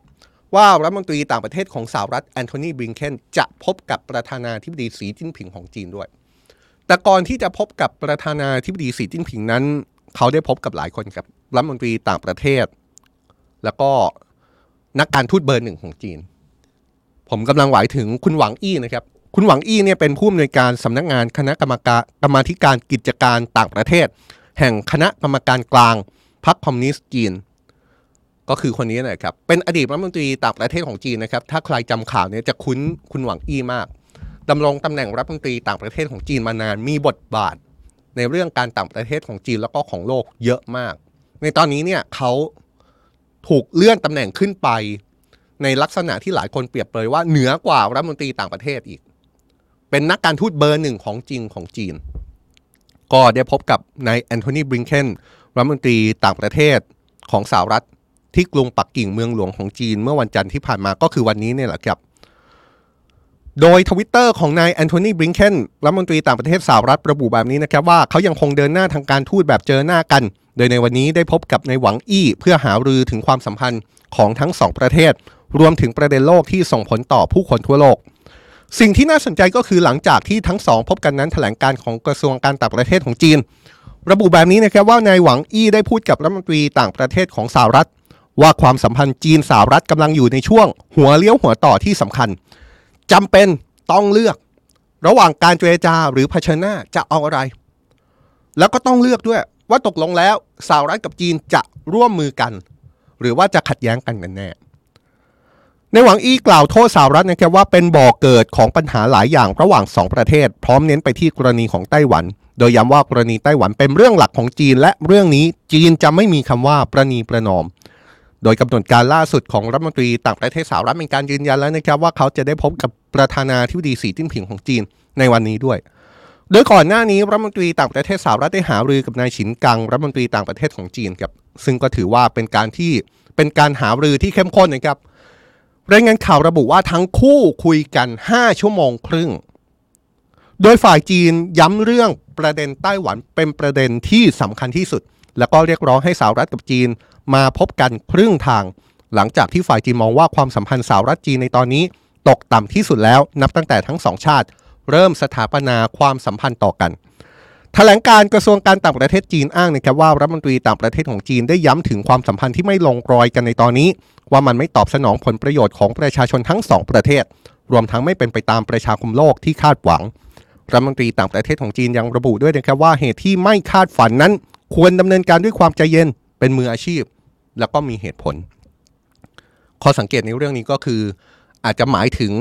S1: ว่ารัฐมนตรีต่างประเทศของสหรัฐแอนโทนีบริงเคนจะพบกับประธานาธิบดีสีจิ้นผิงของจีนด้วย แต่ก่อนที่จะพบกับประธานาธิบดีสีจิ้นผิงนั้น เขาได้พบกับหลายคนครับรัฐมนตรีต่างประเทศ แล้วก็ นักการทูตเบอร์หนึ่งของจีน ผมกำลังหมายถึงคุณหวังอี้นะครับ คุณหวังอี้เนี่ยเป็นผู้อำนวยการสำนักงานคณะกรรมการกรรมาธิการกิจการต่างประเทศ แห่งคณะกรรมการกลางพรรคคอมมิวนิสต์จีน ก็คือคนนี้นะครับ เป็นอดีตรัฐมนตรีต่างประเทศของจีนนะครับ ถ้าใครจำข่าวเนี่ยจะคุ้นคุณหวังอี้มากดำรงตำแหน่งรัฐมนตรีต่างประเทศของจีนมานาน มีบทบาท ในเรื่องการต่างประเทศของจีนแล้วก็ของโลกเยอะมาก ในตอนนี้เนี่ยเขา ถูกเลื่อนตำแหน่งขึ้นไป ในลักษณะที่หลายคนเปรียบเปรยว่าเหนือกว่ารัฐมนตรีต่างประเทศอีก เป็นนักการทูตเบอร์หนึ่งของจริงของจีน ก็ได้พบกับนายแอนโทนีบลิงเคนรัฐมนตรีต่างประเทศของสหรัฐที่กรุงปักกิ่งเมืองหลวงของจีน เมื่อวันจันทร์ที่ผ่านมาก็คือวันนี้เนี่ยแหละครับ โดยทวิตเตอร์ของนายแอนโทนีบลิงเคนรัฐมนตรีต่างประเทศสหรัฐระบุแบบนี้นะครับว่าเขายังคงเดินหน้าทางการทูตแบบเจอหน้ากัน โดยในวันนี้ได้พบกับนายหวังอี้เพื่อหารือถึงความสัมพันธ์ของทั้งสองประเทศ รวมถึงประเด็นโลกที่ส่งผลต่อผู้คนทั่วโลก สิ่งที่น่าสนใจก็คือหลังจากที่ทั้งสองพบกันนั้นแถลงการของกระทรวงการต่างประเทศของจีน ระบุแบบนี้นะครับว่านายหวังอี้ได้พูดกับรัฐมนตรีต่างประเทศของสหรัฐ ว่าความสัมพันธ์จีนสหรัฐกำลังอยู่ในช่วง หัวเลี้ยวหัวต่อที่สำคัญจำเป็นต้องเลือก ระหว่างการเจรจาหรือเผชิญหน้าจะเอาอะไร แล้วก็ต้องเลือกด้วย ว่าตกลงแล้วสหรัฐกับจีนจะร่วมมือกัน หรือว่าจะขัดแย้งกันกันแน่ในหวังอี้กล่าวโทษสหรัฐนะครับว่าเป็นบ่อเกิดของปัญหาหลายอย่างระหว่างสองประเทศ พร้อมเน้นไปที่กรณีของไต้หวัน โดยย้ำว่ากรณีไต้หวันเป็นเรื่องหลักของจีน และเรื่องนี้จีนจะไม่มีคำว่าประนีประนอม โดยกำหนดการล่าสุดของรัฐมนตรีต่างประเทศสหรัฐเป็นการยืนยันแล้วนะครับว่าเขาจะได้พบกับประธานาธิบดีสีจิ้นผิงของจีนในวันนี้ด้วย โดยก่อนหน้านี้รัฐมนตรีต่างประเทศสหรัฐได้หารือกับนายฉินกังรัฐมนตรีต่างประเทศของจีนครับซึ่งก็ถือว่าเป็นการที่เป็นการหารือที่เข้มข้นนะครับรายงานข่าวระบุว่าทั้งคู่คุยกัน 5 ชั่วโมงครึ่ง โดยฝ่ายจีนย้ำเรื่องประเด็นไต้หวันเป็นประเด็นที่สำคัญที่สุด แล้วก็เรียกร้องให้สหรัฐกับจีนมาพบกันครึ่งทาง หลังจากที่ฝ่ายจีนมองว่าความสัมพันธ์สหรัฐจีนในตอนนี้ ตกต่ำที่สุดแล้วนับตั้งแต่ทั้งสองชาติ เริ่มสถาปนาความสัมพันธ์ต่อกันแถลงการกระทรวงการต่างประเทศจีนอ้างนะครับว่ารัฐมนตรีต่างประเทศของจีนได้ย้ำถึงความสัมพันธ์ที่ไม่ลงรอยกันในตอนนี้ ว่ามันไม่ตอบสนองผลประโยชน์ของประชาชนทั้งสองประเทศ รวมทั้งไม่เป็นไปตามประชาคมโลกที่คาดหวังรัฐมนตรีต่างประเทศของจีนยังระบุด้วยนะครับว่าเหตุที่ไม่คาดฝันนั้น ควรดำเนินการด้วยความใจเย็นเป็นมืออาชีพ แล้วก็มีเหตุผล ข้อสังเกตในเรื่องนี้ก็คือ อาจจะหมายถึง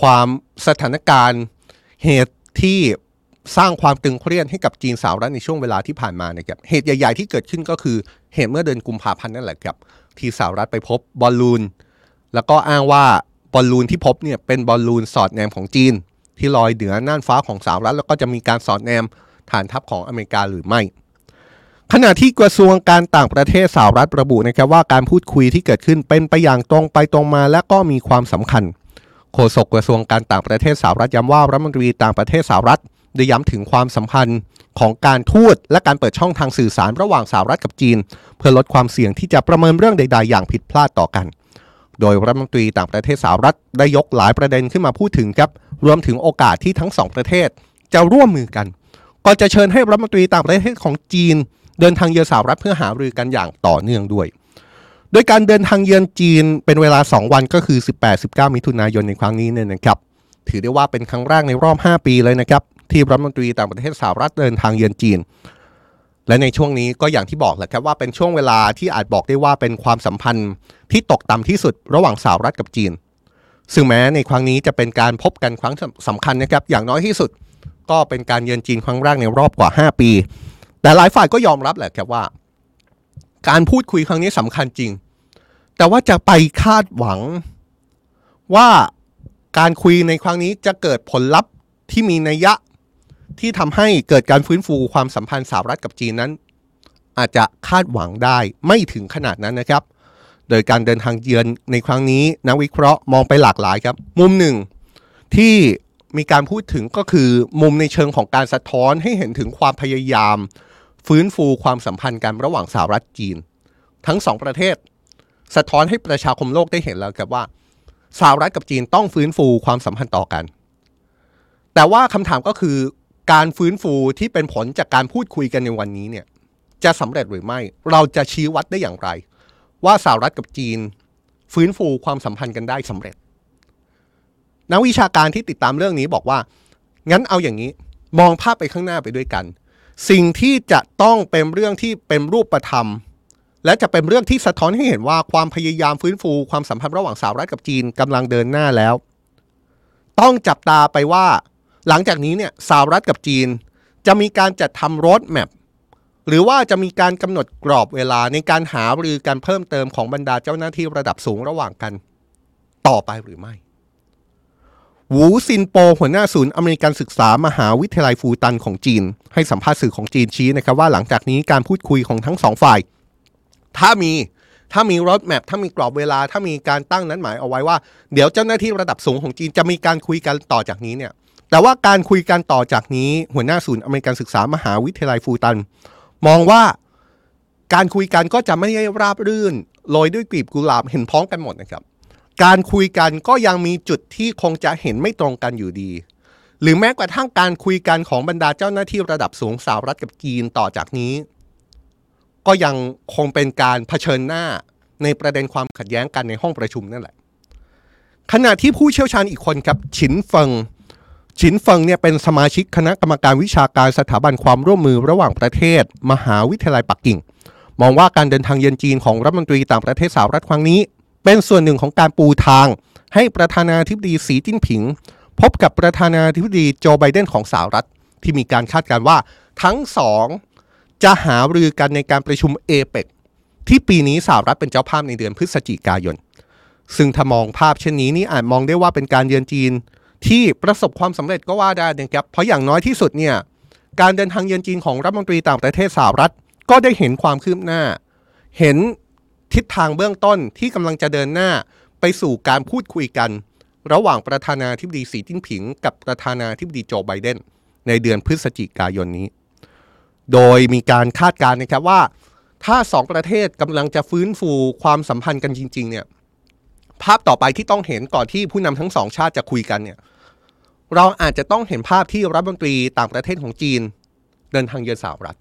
S1: ความสถานการณ์ เหตุที่สร้างความตึงเครียดให้กับจีนสหรัฐในช่วงเวลาที่ผ่านมานะครับเหตุใหญ่ ๆ ที่เกิดขึ้นก็คือเหตุเมื่อเดือนกุมภาพันธ์นั่นแหละครับที่สหรัฐไปพบบอลลูน แล้วก็อ้างว่าบอลลูนที่พบเนี่ยเป็นบอลลูนสอดแนมของจีน ที่ลอยเหนือน่านฟ้าของสหรัฐ แล้วก็จะมีการสอดแนมฐานทัพของอเมริกาหรือไม่ ขณะที่กระทรวงการต่างประเทศสหรัฐระบุนะครับว่าการพูดคุยที่เกิดขึ้นเป็นไปอย่างตรงไปตรงมาและก็มีความสำคัญ โฆษกกระทรวงการต่างประเทศสหรัฐย้ำว่ารัฐมนตรีต่างประเทศสหรัฐได้ย้ำถึงความสัมพันธ์ของการทูตและการเปิดช่องทางสื่อสารระหว่างสหรัฐกับจีน เพื่อลดความเสี่ยงที่จะประเมินเรื่องใด ๆ อย่างผิดพลาดต่อกัน โดยรัฐมนตรีต่างประเทศสหรัฐได้ยกหลายประเด็นขึ้นมาพูดถึงครับรวมถึงโอกาสที่ทั้งสองประเทศจะร่วมมือกันก่อนจะเชิญให้รัฐมนตรีต่างประเทศของจีน เดินทางเยือนสหรัฐเพื่อหารือกันอย่างต่อเนื่องด้วย โดยการเดินทางเยือนจีนเป็นเวลา 2 วันก็คือ 18-19 มิถุนายนในครั้งนี้เนี่ยนะครับ ถือได้ว่าเป็นครั้งแรกในรอบ 5 ปีเลยนะครับ ที่รัฐมนตรีต่างประเทศสหรัฐเดินทางเยือนจีน และในช่วงนี้ก็อย่างที่บอกแหละครับว่าเป็นช่วงเวลาที่อาจบอกได้ว่าเป็นความสัมพันธ์ที่ตกต่ำที่สุดระหว่างสหรัฐกับจีน ซึ่งแม้ในครั้งนี้จะเป็นการพบกันครั้งสำคัญนะครับอย่างน้อยที่สุด ก็เป็นการเยือนจีนครั้งแรกในรอบกว่า 5 ปี แต่หลายฝ่ายก็ยอมรับแหละครับว่า การพูดคุยครั้งนี้สำคัญจริง แต่ว่าจะไปคาดหวังว่าการคุยในครั้งนี้จะเกิดผลลัพธ์ที่มีนัยยะที่ทำให้เกิดการฟื้นฟูความสัมพันธ์สหรัฐกับจีนนั้น อาจจะคาดหวังได้ไม่ถึงขนาดนั้นนะครับ โดยการเดินทางเยือนในครั้งนี้นักวิเคราะห์มองไปหลากหลายครับ มุมหนึ่งที่มีการพูดถึงก็คือมุมในเชิงของการสะท้อนให้เห็นถึงความพยายาม ฟื้นฟูความสัมพันธ์กันระหว่างสหรัฐจีน ทั้งสองประเทศ สะท้อนให้ประชาคมโลกได้เห็นแล้วครับว่าสหรัฐกับจีนต้องฟื้นฟูความสัมพันธ์ต่อกัน แต่ว่าคำถามก็คือการฟื้นฟูที่เป็นผลจากการพูดคุยกันในวันนี้เนี่ยจะสำเร็จหรือไม่ เราจะชี้วัดได้อย่างไร ว่าสหรัฐกับจีน ฟื้นฟูความสัมพันธ์กันได้สำเร็จ นักวิชาการที่ติดตามเรื่องนี้บอกว่า งั้นเอาอย่างนี้ มองภาพไปข้างหน้าไปด้วยกัน สิ่งที่จะต้องเป็นเรื่องที่เป็นรูปธรรม และจะเป็นเรื่องที่สะท้อนให้เห็นว่าความพยายามฟื้นฟู ความสัมพันธ์ระหว่างสหรัฐกับจีนกำลังเดินหน้าแล้ว ต้องจับตาไปว่า หลังจากนี้เนี่ยสหรัฐกับจีน จะมีการจัดทำรถแมพหรือว่าจะมีการกำหนดกรอบเวลาในการหารือการเพิ่มเติมของบรรดาเจ้าหน้าที่ระดับสูงระหว่างกัน ต่อไปหรือไม่ หูซินโปหัวหน้าศูนย์อเมริกันศึกษามหาวิทยาลัยฟูตันของจีน ให้สัมภาษณ์สื่อของจีนชี้นะครับว่าหลังจากนี้การพูดคุยของทั้งสองฝ่าย ถ้ามีถ้ามีรถแมพถ้ามีกรอบเวลา ถ้ามีการตั้งนั้นหมายเอาไว้ว่า เดี๋ยวเจ้าหน้าที่ระดับสูงของจีนจะมีการคุยกันต่อจากนี้เนี่ยแต่ว่าการคุยกันต่อจากนี้ หัวหน้าศูนย์อเมริกันศึกษามหาวิทยาลัยฟูตัน มองว่าการคุยกันก็จะไม่ได้ราบรื่นโรยด้วยกลีบกุหลาบเห็นพ้องกันหมดนะครับ การคุยกันก็ยังมีจุดที่คงจะเห็นไม่ตรงกันอยู่ดี หรือแม้กระทั่งการคุยกันของบรรดาเจ้าหน้าที่ระดับสูงสหรัฐกับจีนต่อจากนี้ ก็ยังคงเป็นการเผชิญหน้าในประเด็นความขัดแย้งกันในห้องประชุมนั่นแหละ ขณะที่ผู้เชี่ยวชาญอีกคนครับฉินเฟิงฉินเฟิงเนี่ยเป็นสมาชิกคณะกรรมการวิชาการสถาบันความร่วมมือระหว่างประเทศ มหาวิทยาลัยปักกิ่ง มองว่าการเดินทางเยือนจีนของรัฐมนตรีต่างประเทศสหรัฐครั้งนี้ เป็นส่วนหนึ่งของการปูทาง ให้ประธานาธิบดีสีจิ้นผิง พบกับประธานาธิบดีโจไบเดนของสหรัฐ ที่มีการคาดการณ์ว่าทั้งสองจะหารือกันในการประชุมเอเปกที่ปีนี้สหรัฐเป็นเจ้าภาพในเดือนพฤศจิกายน ซึ่งถ้ามองภาพเช่นนี้นี่อาจมองได้ว่าเป็นการเยือนจีน ที่ประสบความสำเร็จก็ว่าได้นะครับเพราะอย่างน้อยที่สุดเนี่ยการเดินทางเยือนจีนของรัฐมนตรีต่างประเทศสหรัฐ ก็ได้เห็นความคืบหน้า เห็น ทิศทางเบื้องต้นที่กำลังจะเดินหน้าไปสู่การพูดคุยกัน ระหว่างประธานาธิบดีสีจิ้นผิง กับประธานาธิบดีโจไบเดนในเดือนพฤศจิกายนนี้ โดยมีการคาดการณ์นะครับว่า ถ้าสองประเทศกำลังจะฟื้นฟูความสัมพันธ์กันจริง ๆ เนี่ยภาพต่อไปที่ต้องเห็นก่อนที่ผู้นำทั้งสองชาติจะคุยกันเนี่ยเราอาจจะต้องเห็นภาพที่รัฐมนตรีต่างประเทศของจีน เดินทางเยือนสหรัฐ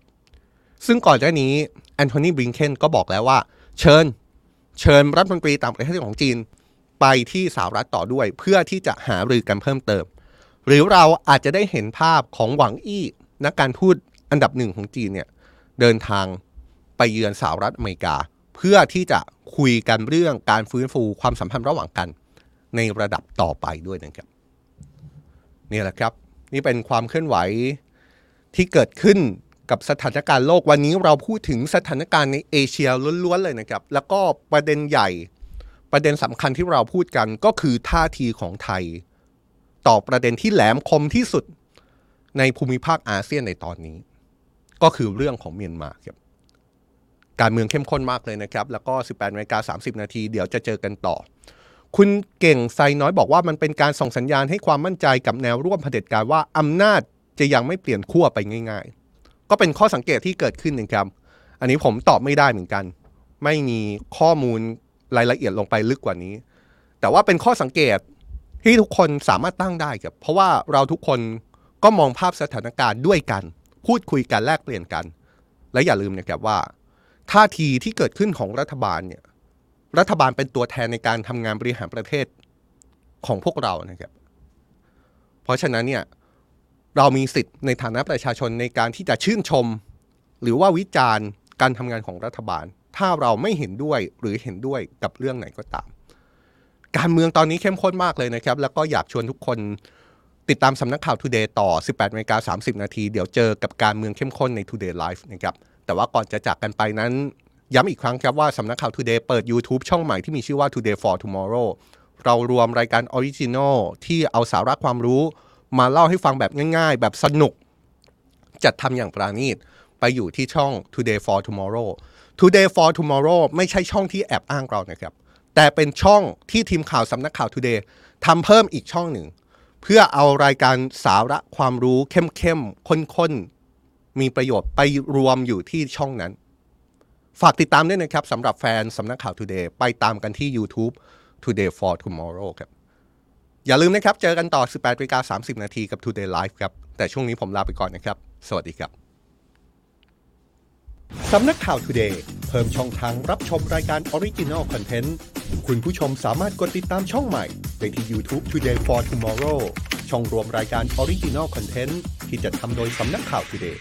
S1: ซึ่งก่อนหน้านี้แอนโทนีบริงเคนก็บอกแล้วว่า เชิญ เชิญรัฐมนตรีต่างประเทศของจีน ไปที่สหรัฐต่อด้วย เพื่อที่จะหารือกันเพิ่มเติม หรือเราอาจจะได้เห็นภาพของหวังอี้นักการพูดอันดับหนึ่งของจีนเนี่ยเดินทางไปเยือนสหรัฐอเมริกา เพื่อที่จะคุยกันเรื่องการฟื้นฟูความสัมพันธ์ระหว่างกัน ในระดับต่อไปด้วยนะครับนี่แหละครับ นี่เป็นความเคลื่อนไหวที่เกิดขึ้น กับสถานการณ์โลกวันนี้เราพูดถึงสถานการณ์ในเอเชียล้วนๆเลยนะครับ แล้วก็ประเด็นใหญ่ ประเด็นสำคัญที่เราพูดกันก็คือท่าทีของไทย ต่อประเด็นที่แหลมคมที่สุดในภูมิภาคอาเซียนในตอนนี้ ก็คือเรื่องของเมียนมาครับการเมืองเข้มข้นมากเลยนะครับ แล้วก็ 18นาฬิกา30 นาทีเดี๋ยวจะเจอกันต่อ คุณเก่งไซน้อยบอกว่ามันเป็นการส่งสัญญาณให้ความมั่นใจกับแนวร่วมเผด็จการว่าอำนาจจะยังไม่เปลี่ยนขั้วไปง่าย ๆ ก็เป็นข้อสังเกตที่เกิดขึ้นนะครับ อันนี้ผมตอบไม่ได้เหมือนกัน ไม่มีข้อมูลรายละเอียดลงไปลึกกว่านี้ แต่ว่าเป็นข้อสังเกตที่ทุกคนสามารถตั้งได้ครับ เพราะว่าเราทุกคนก็มองภาพสถานการณ์ด้วยกัน พูดคุยกันแลกเปลี่ยนกัน และอย่าลืมนะครับว่าท่าทีที่เกิดขึ้นของรัฐบาลเนี่ย รัฐบาลเป็นตัวแทนในการทำงานบริหารประเทศของพวกเรานะครับ เพราะฉะนั้นเนี่ย เรามีสิทธิ์ในฐานะประชาชนในการที่จะชื่นชม หรือว่าวิจารณ์การทำงานของรัฐบาล ถ้าเราไม่เห็นด้วยหรือเห็นด้วยกับเรื่องไหนก็ตาม การเมืองตอนนี้เข้มข้นมากเลยนะครับ แล้วก็อยากชวนทุกคนติดตามสำนักข่าว Today ต่อ 18นาฬิกา30 นาที เดี๋ยวเจอกับการเมืองเข้มข้นใน Today Live นะครับ แต่ว่าก่อนจะจากกันไปนั้น ย้ำอีกครั้งครับว่าสำนักข่าว Today เปิด YouTube ช่องใหม่ที่มีชื่อว่า Today for Tomorrow เรารวมรายการ original ที่เอาสาระความรู้ มาเล่าให้ฟังแบบง่าย ๆ แบบสนุก จัดทำอย่างปราณีต ไปอยู่ที่ช่อง Today for Tomorrow Today for Tomorrow ไม่ใช่ช่องที่แอบอ้างเรานะครับ แต่เป็นช่องที่ทีมข่าวสำนักข่าว Today ทำเพิ่มอีกช่องหนึ่ง เพื่อเอารายการสาระความรู้เข้มๆข้นๆ มีประโยชน์ไปรวมอยู่ที่ช่องนั้น ฝากติดตามด้วยนะครับสำหรับแฟนสำนักข่าว Today ไปตามกันที่ YouTube Today for Tomorrow ครับ อย่าลืมนะครับ เจอกันต่อ 18นาฬิกา30 นาทีกับ Today Live ครับ แต่ช่วงนี้ผมลาไปก่อนนะครับ สวัสดีครับ สำนักข่าว Today เพิ่มช่องทางรับชมรายการ Original Content คุณผู้ชมสามารถกดติดตามช่องใหม่ได้ที่ YouTube Today for Tomorrow ช่องรวมรายการ Original Content ที่จะทำโดยสำนักข่าว Today